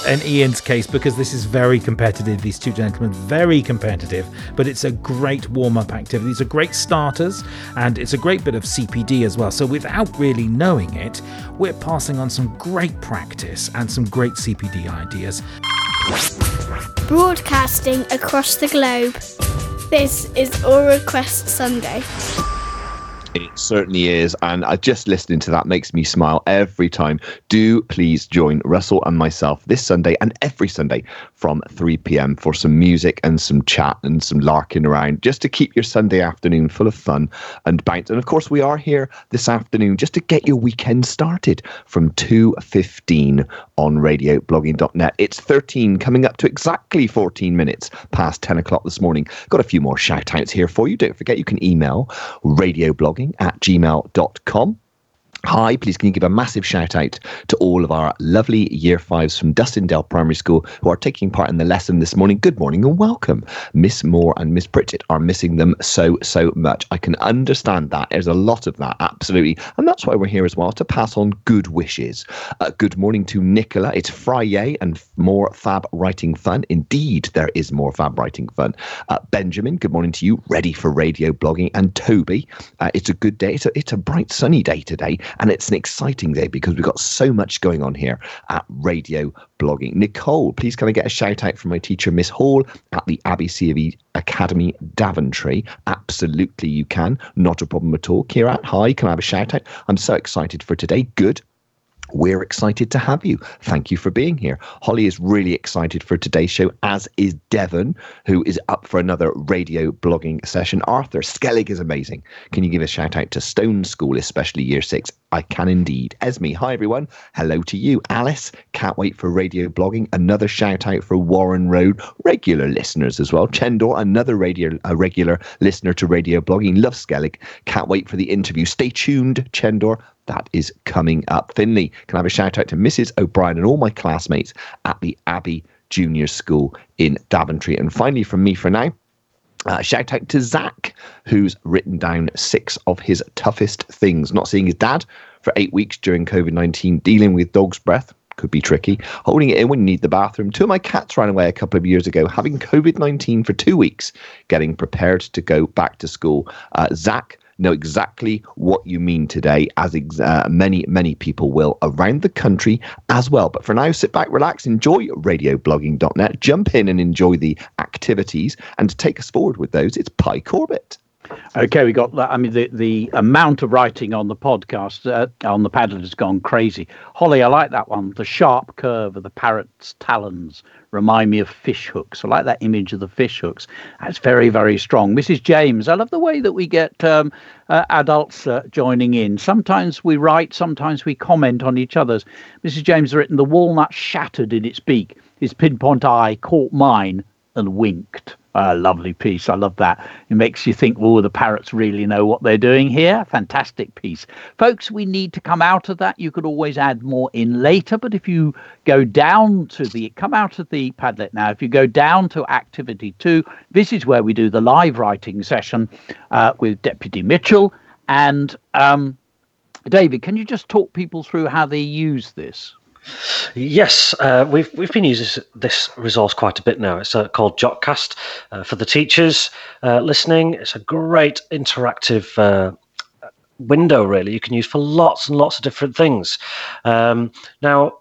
in Ian's case because this is very competitive. These two gentlemen, very competitive, but it's a great warm up activity. These are great starters and it's a great bit of CPD as well. So, without really knowing it, we're passing on some great practice and some great CPD ideas. Broadcasting across the globe. This is All Request Sunday. It certainly is. And uh, just listening to that makes me smile every time. Do please join Russell and myself this Sunday and every Sunday from 3 p.m. for some music and some chat and some larking around just to keep your Sunday afternoon full of fun and bounce. And of course, we are here this afternoon just to get your weekend started from 2.15 on radioblogging.net. It's 13 coming up to exactly 14 minutes past 10 o'clock this morning. Got a few more shout outs here for you. Don't forget you can email radioblogging at gmail.com. Hi, please can you give a massive shout out to all of our lovely year fives from Dustindale Primary School who are taking part in the lesson this morning. Good morning and welcome. Miss Moore and Miss Pritchett are missing them so, so much. I can understand that. There's a lot of that, absolutely. And that's why we're here as well to pass on good wishes. Uh, good morning to Nicola. It's Friday and more fab writing fun. Indeed, there is more fab writing fun. Uh, Benjamin, good morning to you. Ready for radio blogging. And Toby, uh, it's a good day. It's a, it's a bright, sunny day today. And it's an exciting day because we've got so much going on here at Radio Blogging. Nicole, please can I get a shout out from my teacher, Miss Hall, at the Abbey C of E Academy, Daventry? Absolutely, you can. Not a problem at all. Kira, hi, can I have a shout out? I'm so excited for today. Good. We're excited to have you. Thank you for being here. Holly is really excited for today's show, as is Devon, who is up for another radio blogging session. Arthur Skellig is amazing. Can you give a shout out to Stone School, especially year six? I can indeed. Esme, hi everyone. Hello to you. Alice, can't wait for radio blogging. Another shout out for Warren Road, regular listeners as well. Chendor, another radio, a regular listener to radio blogging. Love Skellig. Can't wait for the interview. Stay tuned, Chendor. That is coming up. Finley, can I have a shout out to Mrs. O'Brien and all my classmates at the Abbey Junior School in Daventry? And finally, from me for now, uh, shout out to Zach, who's written down six of his toughest things. Not seeing his dad for eight weeks during COVID 19, dealing with dog's breath. Could be tricky. Holding it in when you need the bathroom. Two of my cats ran away a couple of years ago, having COVID 19 for two weeks, getting prepared to go back to school. Uh, Zach, know exactly what you mean today, as ex- uh, many, many people will around the country as well. But for now, sit back, relax, enjoy radioblogging.net, jump in and enjoy the activities. And to take us forward with those, it's Pie Corbett. Okay, we got that. I mean, the, the amount of writing on the podcast, uh, on the Padlet has gone crazy. Holly, I like that one. The sharp curve of the parrot's talons remind me of fish hooks. I like that image of the fish hooks. That's very, very strong. Mrs. James, I love the way that we get um, uh, adults uh, joining in. Sometimes we write, sometimes we comment on each other's. Mrs. James has written, The walnut shattered in its beak. His pinpoint eye caught mine and winked. A lovely piece. I love that. It makes you think, oh, the parrots really know what they're doing here. Fantastic piece. Folks, we need to come out of that. You could always add more in later, but if you go down to the, come out of the Padlet now, if you go down to activity two, this is where we do the live writing session uh, with Deputy Mitchell. And um, David, can you just talk people through how they use this? Yes, uh, we've we've been using this resource quite a bit now. It's uh, called Jotcast uh, for the teachers uh, listening. It's a great interactive uh, window, really. You can use for lots and lots of different things. Um, now,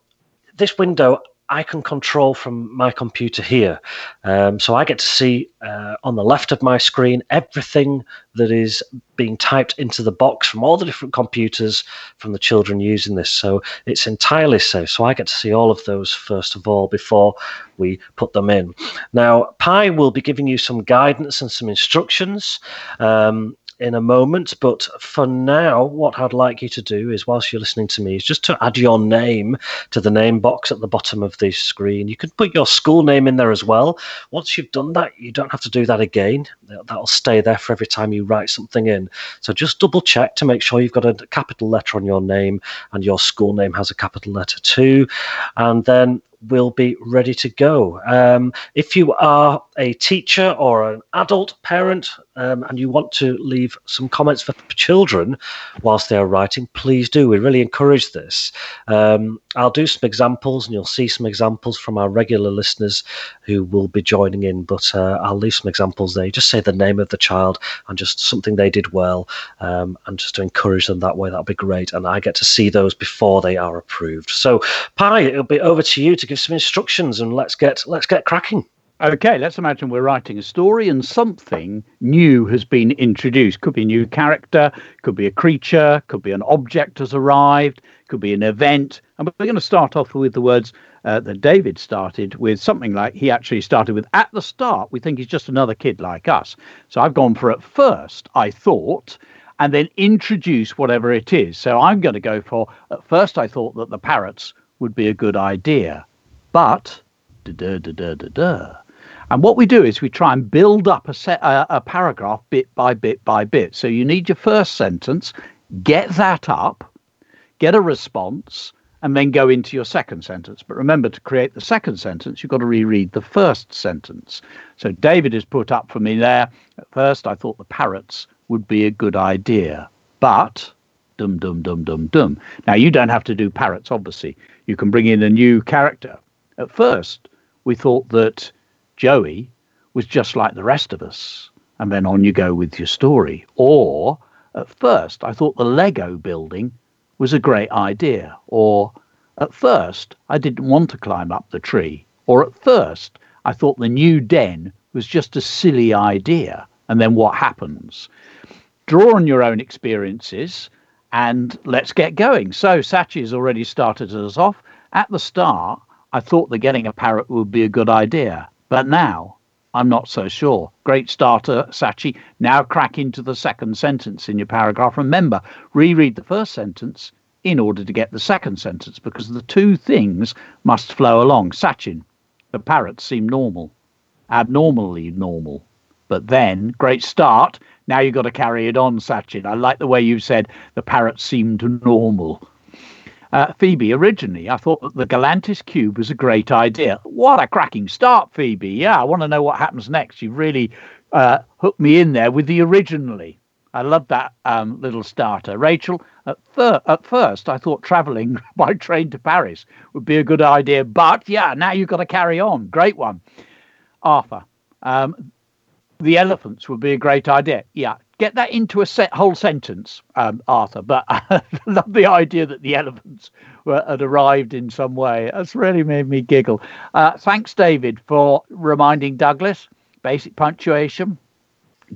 this window I can control from my computer here. Um, so I get to see uh, on the left of my screen everything that is being typed into the box from all the different computers from the children using this. So it's entirely safe. So I get to see all of those first of all before we put them in. Now, Pie will be giving you some guidance and some instructions. Um, in a moment. But for now, what I'd like you to do is, whilst you're listening to me, is just to add your name to the name box at the bottom of the screen. You can put your school name in there as well. Once you've done that, you don't have to do that again. That'll stay there for every time you write something in. So just double check to make sure you've got a capital letter on your name and your school name has a capital letter too. And then will be ready to go. Um, if you are a teacher or an adult parent um, and you want to leave some comments for children whilst they are writing, please do. We really encourage this. Um, I'll do some examples and you'll see some examples from our regular listeners who will be joining in, but uh, I'll leave some examples there. Just say the name of the child and just something they did well um, and just to encourage them that way. That'll be great. And I get to see those before they are approved. So, Pie, it'll be over to you to give some instructions and let's get let's get cracking. Okay, let's imagine we're writing a story and something new has been introduced. Could be a new character, could be a creature, could be an object has arrived, could be an event. And we're going to start off with the words uh, that David started with something like he actually started with at the start. We think he's just another kid like us. So I've gone for at first, I thought, and then introduce whatever it is. So I'm going to go for at first, I thought that the parrots would be a good idea. But. And what we do is we try and build up a, set, a, a paragraph bit by bit by bit. So you need your first sentence, get that up, get a response, and then go into your second sentence. But remember, to create the second sentence, you've got to reread the first sentence. So David has put up for me there. At first, I thought the parrots would be a good idea, but dum dum dum dum dum. Now you don't have to do parrots, obviously. You can bring in a new character. At first, we thought that Joey was just like the rest of us. And then on you go with your story. Or at first, I thought the Lego building was a great idea. Or at first, I didn't want to climb up the tree. Or at first, I thought the new den was just a silly idea. And then what happens? Draw on your own experiences and let's get going. So, Sachi has already started us off. At the start, I thought that getting a parrot would be a good idea. But now I'm not so sure. Great starter, Sachi. Now crack into the second sentence in your paragraph. Remember, reread the first sentence in order to get the second sentence because the two things must flow along. Sachin, the parrots seem normal, abnormally normal. But then, great start. Now you've got to carry it on, Sachin. I like the way you said the parrots seemed normal. Uh, Phoebe, originally, I thought that the Galantis cube was a great idea. What a cracking start, Phoebe. Yeah, I want to know what happens next. You really uh, hooked me in there with the originally. I love that um, little starter. Rachel, at, at first, I thought traveling by train to Paris would be a good idea, but yeah, now you've got to carry on. Great one. Arthur, um, the elephants would be a great idea. Yeah, get that into a set, whole sentence, um, Arthur. But I love the idea that the elephants were, had arrived in some way. That's really made me giggle. Uh, thanks, David, for reminding Douglas. Basic punctuation.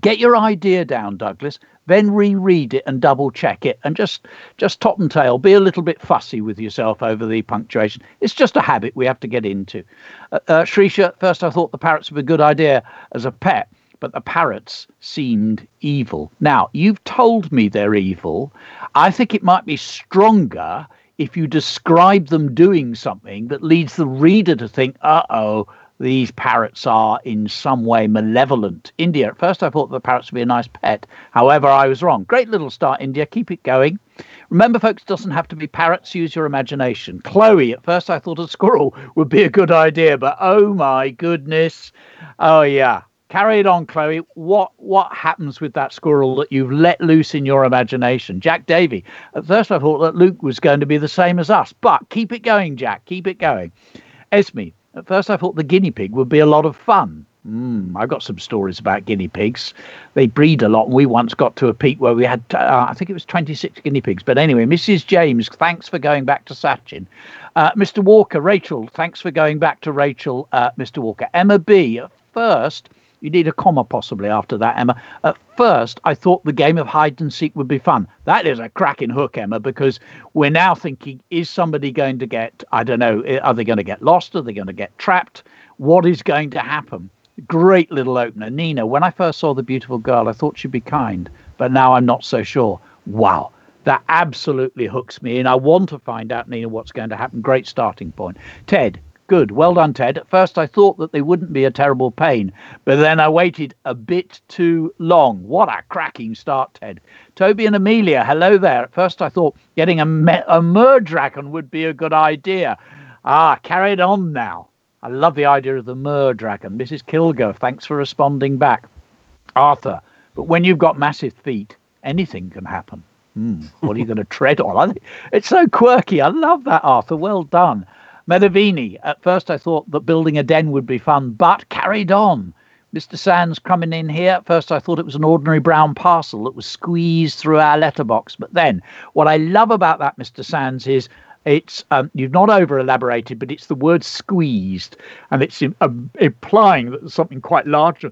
Get your idea down, Douglas. Then reread it and double check it, and just just top and tail. Be a little bit fussy with yourself over the punctuation. It's just a habit we have to get into. Uh, uh, Shrisha, first I thought the parrots were a good idea as a pet but the parrots seemed evil. Now, you've told me they're evil. I think it might be stronger if you describe them doing something that leads the reader to think, uh oh, these parrots are in some way malevolent. India, at first I thought the parrots would be a nice pet. However, I was wrong. Great little start, India. Keep it going. Remember, folks, it doesn't have to be parrots. Use your imagination. Chloe, at first I thought a squirrel would be a good idea, but oh my goodness. Oh, yeah. Carry it on, Chloe. What what happens with that squirrel that you've let loose in your imagination? Jack Davy. At first I thought that Luke was going to be the same as us, but keep it going, Jack. Keep it going. Esme. At first I thought the guinea pig would be a lot of fun. Mm, I've got some stories about guinea pigs. They breed a lot, and we once got to a peak where we had, uh, I think it was 26 guinea pigs. But anyway, Mrs. James, thanks for going back to Sachin. Uh, Mr. Walker, Rachel, thanks for going back to Rachel, uh, Mr. Walker. Emma B, at first, you need a comma possibly after that, Emma. At first, I thought the game of hide and seek would be fun. That is a cracking hook, Emma, because we're now thinking is somebody going to get, I don't know, eh, are they going to get lost? Are they going to get trapped? What is going to happen? Great little opener. Nina, when I first saw the beautiful girl, I thought she'd be kind, but now I'm not so sure. Wow. That absolutely hooks me in. I want to find out, Nina, what's going to happen. Great starting point. Ted, Good. Well done, Ted. At first, I thought that they wouldn't be a terrible pain, but then I waited a bit too long. What a cracking start, Ted. Toby and Amelia, hello there. At first, I thought getting a, me- a Murdragon would be a good idea. Ah, carried on now. I love the idea of the Murdragon. Mrs. Kilgo, thanks for responding back. Arthur, but when you've got massive feet, anything can happen. Hmm, what are you going to tread on? It's so quirky. I love that, Arthur. Well done. Medavini, at first I thought that building a den would be fun, but carried on. Mr. Sands coming in here. At first, I thought it was an ordinary brown parcel that was squeezed through our letterbox. But then, what I love about that, Mr. Sands, is It's um, you've not over elaborated, but it's the word squeezed, and it's um, implying that there's something quite large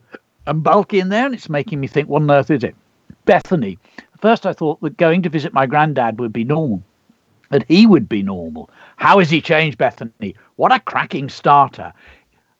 and bulky in there, and it's making me think, what on earth is it? Bethany. First, I thought that going to visit my granddad would be normal, that he would be normal. How has he changed, Bethany? What a cracking starter.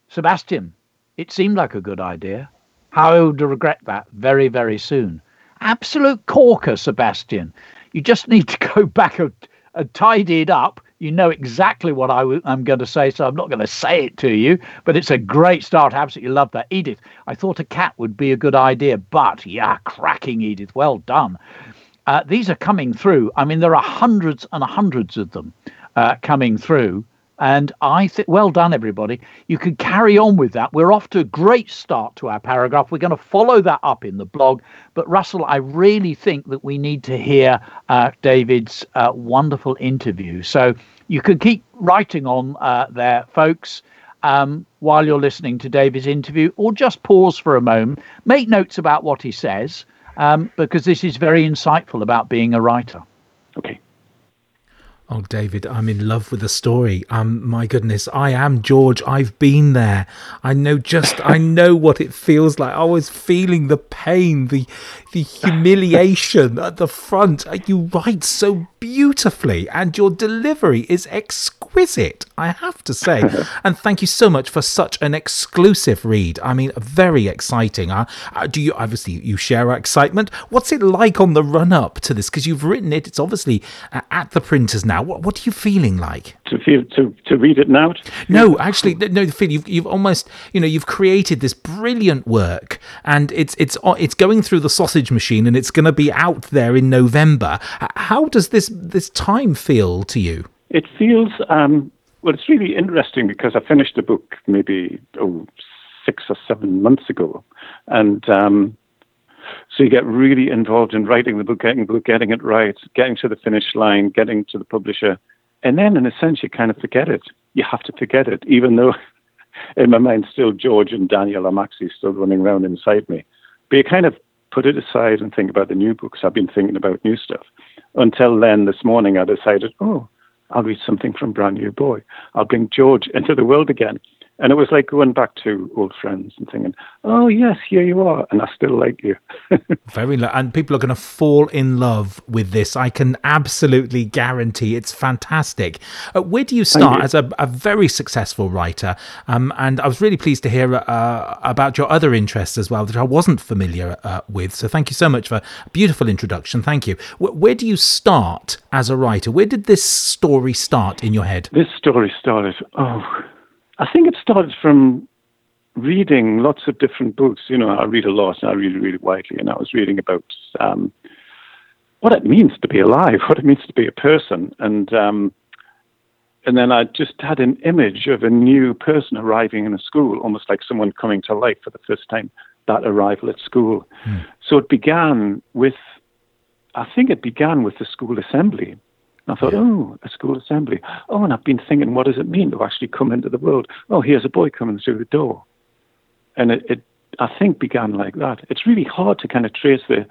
Sebastian, it seemed like a good idea. How I would regret that very, very soon. Absolute corker, Sebastian. You just need to go back and, and tidy it up. You know exactly what i w- I'm going to say, so I'm not going to say it to you, but it's a great start. I absolutely love that. Edith, I thought a cat would be a good idea, but yeah, cracking, Edith. Well done. Uh, these are coming through. I mean, there are hundreds and hundreds of them uh, coming through. And I think, well done, everybody. You can carry on with that. We're off to a great start to our paragraph. We're going to follow that up in the blog. But, Russell, I really think that we need to hear uh, David's uh, wonderful interview. So you can keep writing on uh, there, folks. Um, while you're listening to David's interview, or just pause for a moment, make notes about what he says, um, because this is very insightful about being a writer. Okay. Oh, David, I'm in love with the story. Um, my goodness, I am George. I've been there. I know just, I know what it feels like. I was feeling the pain, the, the humiliation at the front. Uh, you write so beautifully, and your delivery is exquisite. I have to say, and thank you so much for such an exclusive read. I mean, very exciting. Uh, uh, do you obviously you share our excitement? What's it like on the run up to this? Because you've written it. It's obviously uh, at the printers now now. What what are you feeling like? To feel to to read it now? No, actually, no. Phil, you've you've almost you know you've created this brilliant work, and it's it's it's going through the sausage machine, and it's going to be out there in November. How does this this time feel to you? It feels um, well. It's really interesting because I finished the book maybe oh six or seven months ago, and um, so you get really involved in writing the book, getting the book, getting it right, getting to the finish line, getting to the publisher, and then in a sense you kind of forget it. You have to forget it, even though in my mind still George and Daniel are Maxie still running around inside me. But you kind of put it aside and think about the new books. I've been thinking about new stuff. Until then, this morning I decided, oh, I'll read something from Brand New Boy. I'll bring George into the world again. And it was like going back to old friends and thinking, "Oh yes, here you are, and I still like you." Very, lo- and people are going to fall in love with this. I can absolutely guarantee it's fantastic. Uh, where do you start you. as a, a, very successful writer? Um, and I was really pleased to hear uh, about your other interests as well that I wasn't familiar uh, with. So thank you so much for a beautiful introduction. Thank you. W- where do you start as a writer? Where did this story start in your head? This story started. Oh I think it started from reading lots of different books. You know, I read a lot and I read really widely, and I was reading about um, what it means to be alive, what it means to be a person, and um, and then I just had an image of a new person arriving in a school, almost like someone coming to life for the first time. That arrival at school. Mm. So it began with, I think it began with the school assembly. And I thought, yeah. oh, a school assembly. Oh, and I've been thinking, what does it mean to actually come into the world? Oh, here's a boy coming through the door. And it, it I think, began like that. It's really hard to kind of trace the,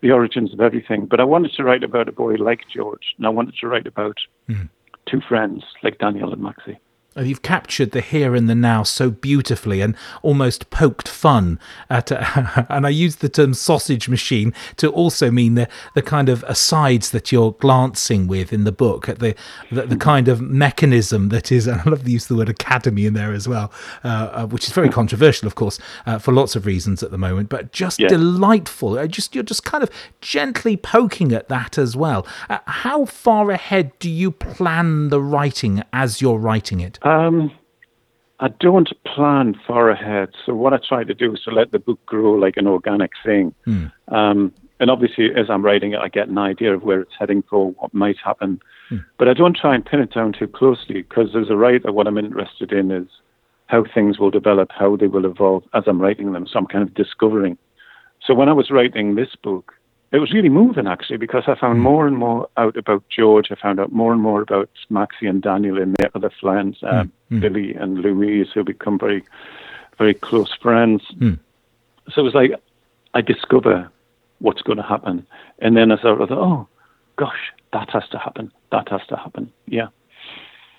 the origins of everything, but I wanted to write about a boy like George, and I wanted to write about mm. two friends like Daniel and Maxie. You've captured the here and the now so beautifully and almost poked fun at, uh, and I use the term sausage machine to also mean the, the kind of asides that you're glancing with in the book, at the, the, the kind of mechanism that is, and I love the use of the word academy in there as well, uh, uh, which is very controversial, of course, uh, for lots of reasons at the moment, but just yeah. delightful. Just You're just kind of gently poking at that as well. Uh, how far ahead do you plan the writing as you're writing it? Um, I don't plan far ahead. So what I try to do is to let the book grow like an organic thing. Mm. Um, and obviously, as I'm writing it, I get an idea of where it's heading for, what might happen. Mm. But I don't try and pin it down too closely because as a writer, what I'm interested in is how things will develop, how they will evolve as I'm writing them. So I'm kind of discovering. So when I was writing this book, it was really moving actually because I found mm. more and more out about George. I found out more and more about Maxie and Daniel and their other friends, mm. mm. Billy and Louise, who become very, very close friends. Mm. So it was like I discover what's going to happen, and then I thought, oh, gosh, that has to happen. That has to happen. Yeah,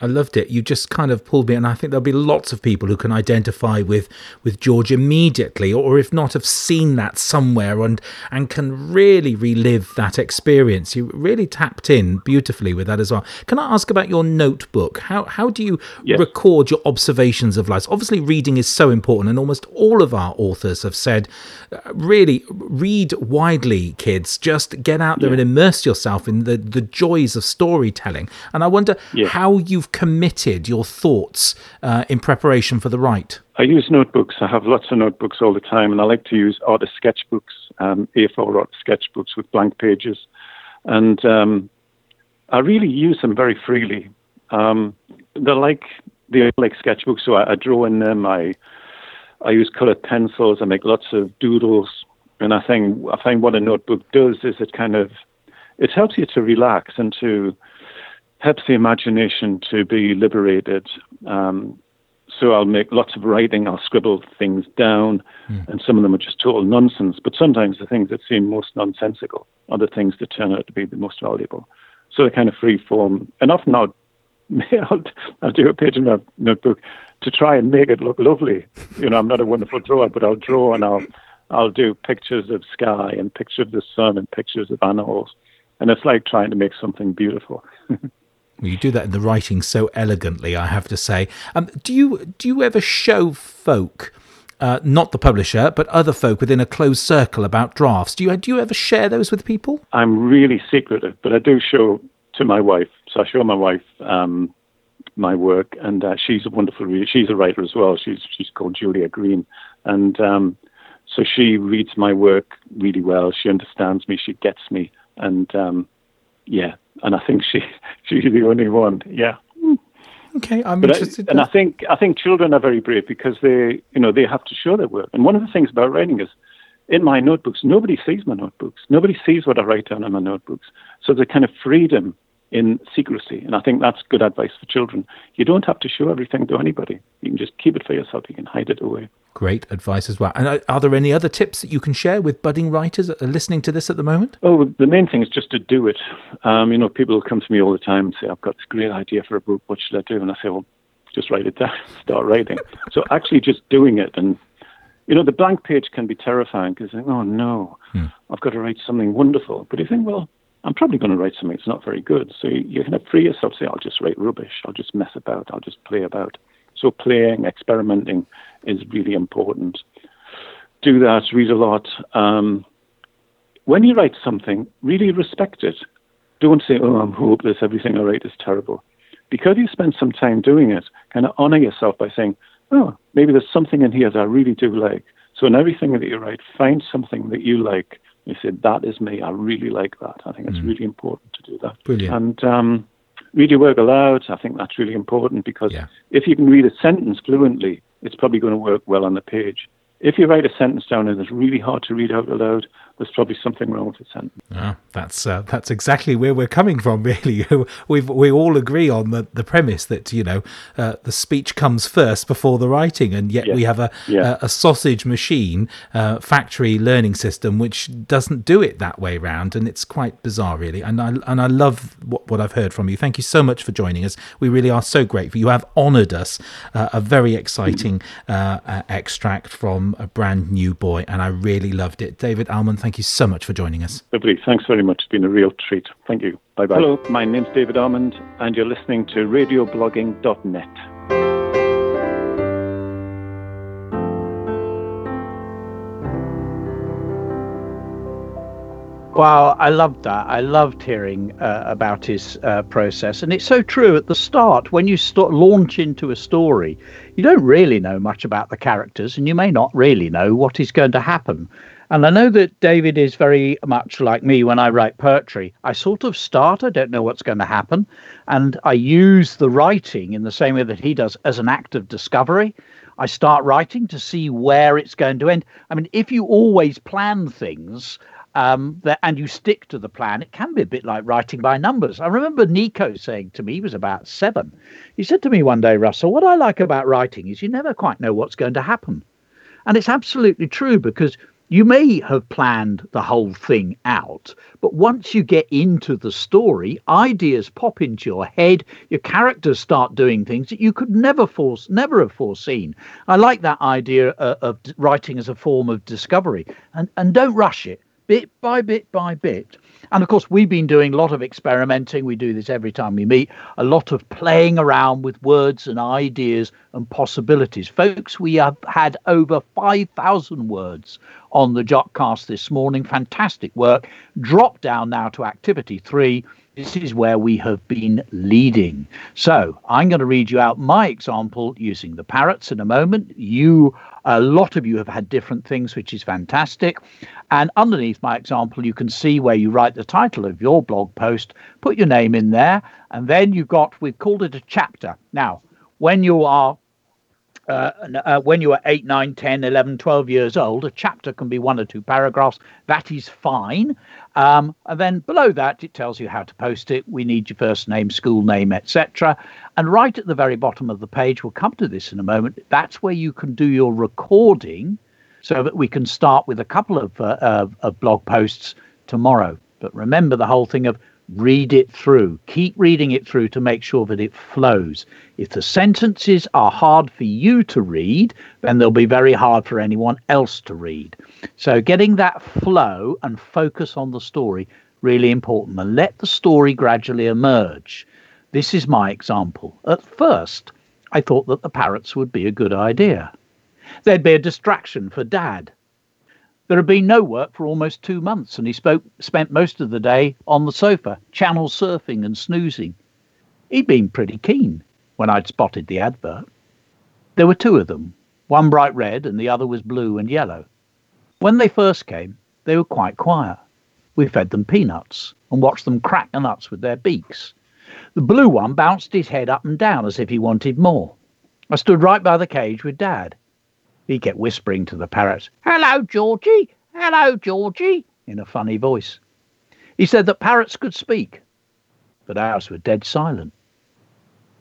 I loved it. You just kind of pulled me, and I think there'll be lots of people who can identify with with George immediately, or if not, have seen that somewhere and and can really relive that experience. You really tapped in beautifully with that as well. Can I ask about your notebook? How how do you yes. record your observations of life? Obviously, reading is so important, and almost all of our authors have said, uh, really read widely, kids. Just get out there yeah. and immerse yourself in the the joys of storytelling. And I wonder yeah. how you've committed your thoughts uh, in preparation for the write? I use notebooks. I have lots of notebooks all the time, and I like to use artist sketchbooks, um, A4 artist sketchbooks with blank pages. And um, I really use them very freely. Um, they're like they're like sketchbooks, so I, I draw in them. I I use colored pencils. I make lots of doodles, and I think I find what a notebook does is it kind of it helps you to relax and to helps the imagination to be liberated. Um, so I'll make lots of writing, I'll scribble things down, mm. and some of them are just total nonsense. But sometimes the things that seem most nonsensical are the things that turn out to be the most valuable. So they're kind of free form. And often I'll, I'll, I'll do a page in my notebook to try and make it look lovely. You know, I'm not a wonderful drawer, but I'll draw and I'll I'll do pictures of sky and pictures of the sun and pictures of animals. And it's like trying to make something beautiful. You do that in the writing so elegantly, I have to say. Um, do you do you ever show folk, uh, not the publisher, but other folk within a closed circle about drafts? Do you do you ever share those with people? I'm really secretive, but I do show to my wife. So I show my wife um, my work, and uh, she's a wonderful reader. She's a writer as well. She's she's called Julia Green, and um, so she reads my work really well. She understands me. She gets me, and um, yeah, and I think she she's the only one. Yeah. Okay, I'm but interested. I, and I think I think children are very brave because they you know they have to show their work. And one of the things about writing is, in my notebooks, nobody sees my notebooks. Nobody sees what I write down in my notebooks. So there's a kind of freedom in secrecy, and I think that's good advice for children. You don't have to show everything to anybody. You can just keep it for yourself. You can hide it away. Great advice as well. And are there any other tips that you can share with budding writers that are listening to this at the moment? Oh, the main thing is just to do it. Um, you know, people come to me all the time and say, I've got this great idea for a book. What should I do? And I say, well, just write it down, start writing. so actually just doing it. And, you know, the blank page can be terrifying because you think, oh, no, hmm. I've got to write something wonderful. But you think, well, I'm probably going to write something that's not very good. So you, you kind of free yourself, say, I'll just write rubbish. I'll just mess about. I'll just play about. So playing, experimenting is really important. Do that, read a lot. Um, when you write something, really respect it. Don't say, oh, I'm hopeless, everything I write is terrible. Because you spend some time doing it, kind of honor yourself by saying, oh, maybe there's something in here that I really do like. So in everything that you write, find something that you like. You said, that is me. I really like that. I think it's mm. really important to do that. Brilliant. And um, read your work aloud. I think that's really important because yeah. if you can read a sentence fluently, it's probably going to work well on the page. If you write a sentence down and it's really hard to read out aloud, there's probably something wrong with the sentence. Ah, that's uh, that's exactly where we're coming from. Really, we we all agree on the, the premise that you know uh, the speech comes first before the writing, and yet we have a, yeah. a, a sausage machine uh, factory learning system which doesn't do it that way round, and it's quite bizarre, really. And I and I love what, what I've heard from you. Thank you so much for joining us. We really are so grateful. You have honoured us uh, a very exciting uh, uh, extract from a brand new boy, and I really loved it. David Almond, thank you so much for joining us. Lovely. Thanks very much. It's been a real treat. Thank you. Bye bye. Hello, my name's David Almond, and you're listening to radioblogging.net. Wow, I loved that. I loved hearing uh, about his uh, process, and it's so true. At the start, when you start launch into a story, you don't really know much about the characters, and you may not really know what is going to happen. And I know that David is very much like me when I write poetry. I sort of start, I don't know what's going to happen. And I use the writing in the same way that he does as an act of discovery. I start writing to see where it's going to end. I mean, if you always plan things, um, that, and you stick to the plan, it can be a bit like writing by numbers. I remember Nico saying to me, he was about seven. He said to me one day, Russell, what I like about writing is you never quite know what's going to happen. And it's absolutely true because you may have planned the whole thing out, but once you get into the story, ideas pop into your head, your characters start doing things that you could never force, never have foreseen. I like that idea uh, of writing as a form of discovery, and and don't rush it, bit by bit by bit. And of course, we've been doing a lot of experimenting. We do this every time we meet, a lot of playing around with words and ideas and possibilities. Folks, we have had over 5,000 words on the Jotcast this morning. Fantastic work. Drop down now to activity three. This is where we have been leading. So I'm going to read you out my example using the parrots in a moment. You, a lot of you have had different things, which is fantastic. And underneath my example, you can see where you write the title of your blog post, put your name in there, and then you've got, we've called it a chapter. Now, when you are uh, uh, when you are 8, 9, 10, 11, 12 years old, a chapter can be one or two paragraphs. That is fine. Um, and then below that, it tells you how to post it. We need your first name, school name, etc. And right at the very bottom of the page, we'll come to this in a moment. That's where you can do your recording so that we can start with a couple of, uh, of, of blog posts tomorrow. But remember the whole thing of read it through. Keep reading it through to make sure that it flows. If the sentences are hard for you to read, then they'll be very hard for anyone else to read. So, getting that flow and focus on the story really important and let the story gradually emerge. This is my example. At first, I thought that the parrots would be a good idea. There'd be a distraction for dad there had been no work for almost two months, and he spoke, spent most of the day on the sofa, channel surfing and snoozing. He'd been pretty keen when I'd spotted the advert. There were two of them, one bright red and the other was blue and yellow. When they first came, they were quite quiet. We fed them peanuts and watched them crack the nuts with their beaks. The blue one bounced his head up and down as if he wanted more. I stood right by the cage with Dad. He kept whispering to the parrots, Hello, Georgie! Hello, Georgie! in a funny voice. He said that parrots could speak, but ours were dead silent.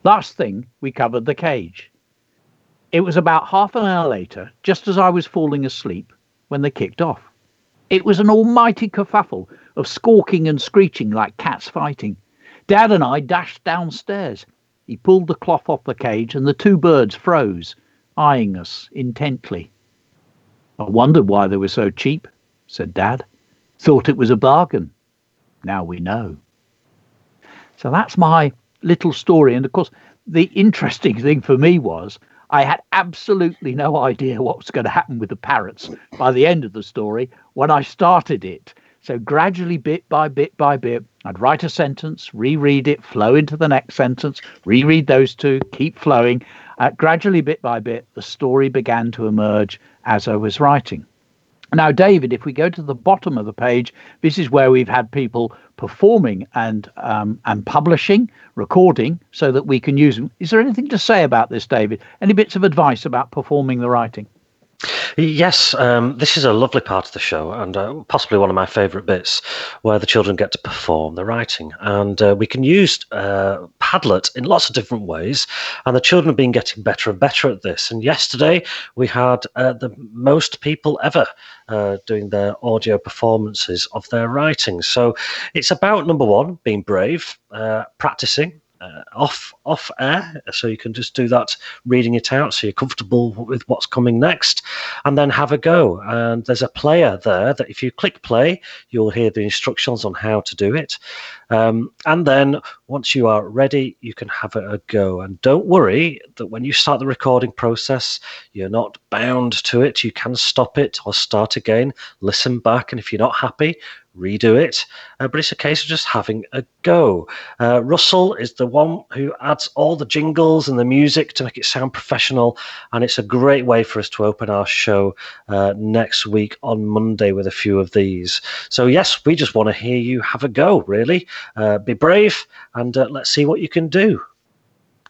Last thing, we covered the cage. It was about half an hour later, just as I was falling asleep, when they kicked off. It was an almighty kerfuffle of squawking and screeching like cats fighting. Dad and I dashed downstairs. He pulled the cloth off the cage, and the two birds froze, eyeing us intently. I wondered why they were so cheap, said Dad. Thought it was a bargain. Now we know. So that's my little story. And of course, the interesting thing for me was I had absolutely no idea what was going to happen with the parrots by the end of the story when I started it. So gradually, bit by bit by bit, I'd write a sentence, reread it, flow into the next sentence, reread those two, keep flowing. Uh, gradually, bit by bit, the story began to emerge as I was writing. Now, David, if we go to the bottom of the page, this is where we've had people performing and um, and publishing, recording, so that we can use them. Is there anything to say about this, David? Any bits of advice about performing the writing? Yes, um, this is a lovely part of the show, and uh, possibly one of my favourite bits, where the children get to perform the writing, and uh, we can use uh, Padlet in lots of different ways, and the children have been getting better and better at this. And yesterday we had uh, the most people ever uh, doing their audio performances of their writing. So it's about number one, being brave, uh, practicing, uh, off off air, so you can just do that, reading it out, so you're comfortable with what's coming next, and then have a go. And there's a player there that if you click play, you'll hear the instructions on how to do it. Um, and then once you are ready, you can have a, go. And don't worry that when you start the recording process, you're not bound to it. You can stop it or start again, listen back, and if you're not happy, redo it. Uh, but it's a case of just having a go. Uh, Russell is the one who adds all the jingles and the music to make it sound professional, and it's a great way for us to open our show uh, next week on Monday with a few of these. So, yes, we just want to hear you have a go, really. Uh, be brave and uh, let's see what you can do.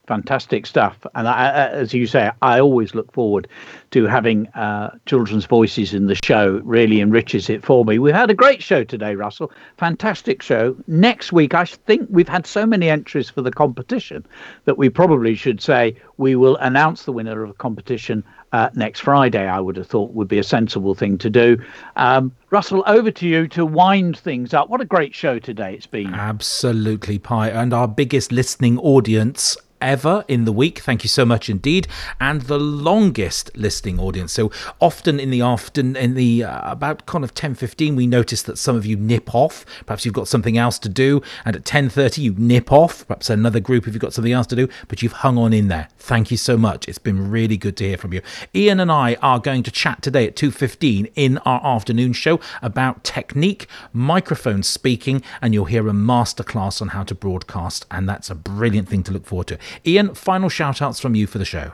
Fantastic stuff. And I, as you say, I always look forward to having uh, children's voices in the show. It really enriches it for me. We've had a great show today, Russell. Fantastic show. Next week, I think we've had so many entries for the competition that we probably should say we will announce the winner of the competition uh, next Friday, I would have thought would be a sensible thing to do. Um, Russell, over to you to wind things up. What a great show today it's been. Absolutely, Pie. And our biggest listening audience ever in the week. Thank you so much indeed. And the longest listening audience. So often in the afternoon, in the uh, about kind of 10 15, we notice that some of you nip off. Perhaps you've got something else to do. And at 10.30, you nip off. Perhaps another group if you've got something else to do. But you've hung on in there. Thank you so much. It's been really good to hear from you. Ian and I are going to chat today at 2.15 in our afternoon show about technique, microphone speaking, and you'll hear a masterclass on how to broadcast. And that's a brilliant thing to look forward to. Ian, final shout outs from you for the show.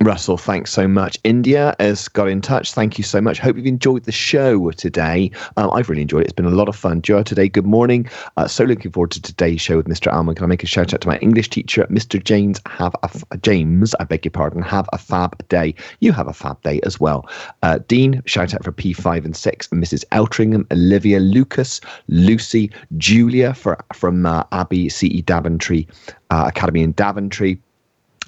Russell, thanks so much. India has got in touch. Thank you so much. Hope you've enjoyed the show today. Um, I've really enjoyed it. It's been a lot of fun. Joe, today, good morning. Uh, so looking forward to today's show with Mr. Almond. Can I make a shout out to my English teacher, Mr. James? Have a f- James, I beg your pardon. Have a fab day. You have a fab day as well. Uh, Dean, shout out for P5 and 6, Mrs. Eltringham, Olivia, Lucas, Lucy, Julia for from uh, Abbey CE Daventry uh, Academy in Daventry.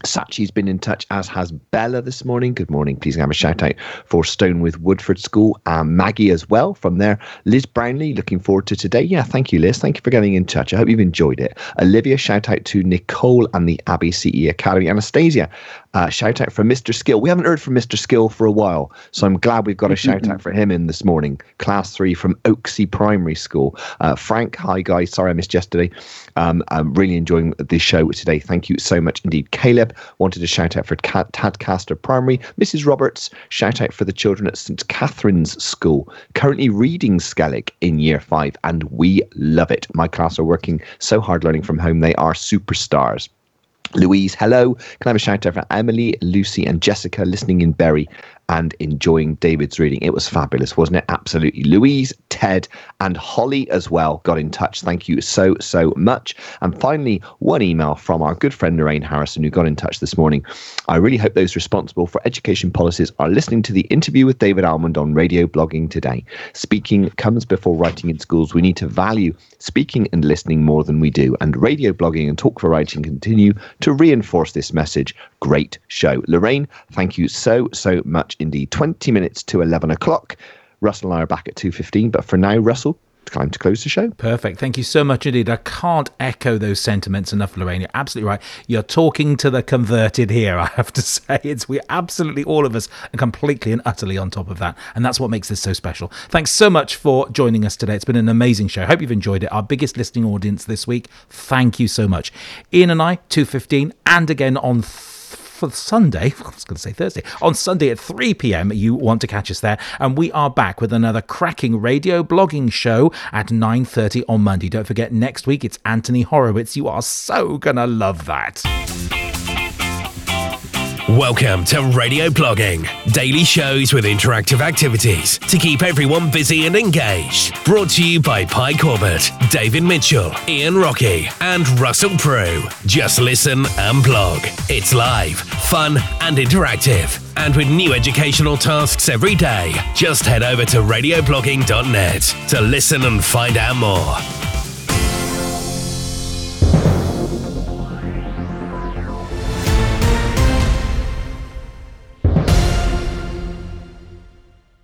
Sachi's been in touch, as has Bella this morning. Good morning. Please have a shout out for Stone with Woodford School. and Maggie as well from there. Liz Brownlee, looking forward to today. Yeah, thank you, Liz. Thank you for getting in touch. I hope you've enjoyed it. Olivia, shout out to Nicole and the Abbey CE Academy. Anastasia, uh, shout out for Mr. Skill. We haven't heard from Mr. Skill for a while, so I'm glad we've got a shout out for him in this morning. Class three from Oaksey Primary School. Uh, Frank, hi guys. Sorry I missed yesterday. Um, I'm really enjoying the show today. Thank you so much indeed. Caleb wanted to shout out for Tadcaster Primary. Mrs. Roberts, shout out for the children at St. Catherine's School, currently reading Skellig in year five, and we love it. My class are working so hard learning from home. They are superstars. Louise, hello. Can I have a shout out for Emily, Lucy, and Jessica listening in Bury? And enjoying David's reading. It was fabulous, wasn't it? Absolutely. Louise, Ted, and Holly as well got in touch. Thank you so, so much. And finally, one email from our good friend Lorraine Harrison, who got in touch this morning. I really hope those responsible for education policies are listening to the interview with David Almond on radio blogging today. Speaking comes before writing in schools. We need to value speaking and listening more than we do. And radio blogging and talk for writing continue to reinforce this message. Great show. Lorraine, thank you so, so much indeed. 20 minutes to 11 o'clock. Russell and I are back at 2.15. But for now, Russell, time to close the show. Perfect. Thank you so much indeed. I can't echo those sentiments enough, Lorraine. You're absolutely right. You're talking to the converted here, I have to say. It's we absolutely all of us are completely and utterly on top of that. And that's what makes this so special. Thanks so much for joining us today. It's been an amazing show. Hope you've enjoyed it. Our biggest listening audience this week. Thank you so much. Ian and I, 2.15, and again on for Sunday, I was going to say Thursday, on Sunday at 3 pm, you want to catch us there. And we are back with another cracking radio blogging show at 9.30 on Monday. Don't forget, next week it's Anthony Horowitz. You are so going to love that. Welcome to Radio Blogging, daily shows with interactive activities to keep everyone busy and engaged. Brought to you by Pie Corbett, David Mitchell, Ian Rockey, and Russell Prue. Just listen and blog. It's live, fun, and interactive. And with new educational tasks every day, just head over to radioblogging.net to listen and find out more.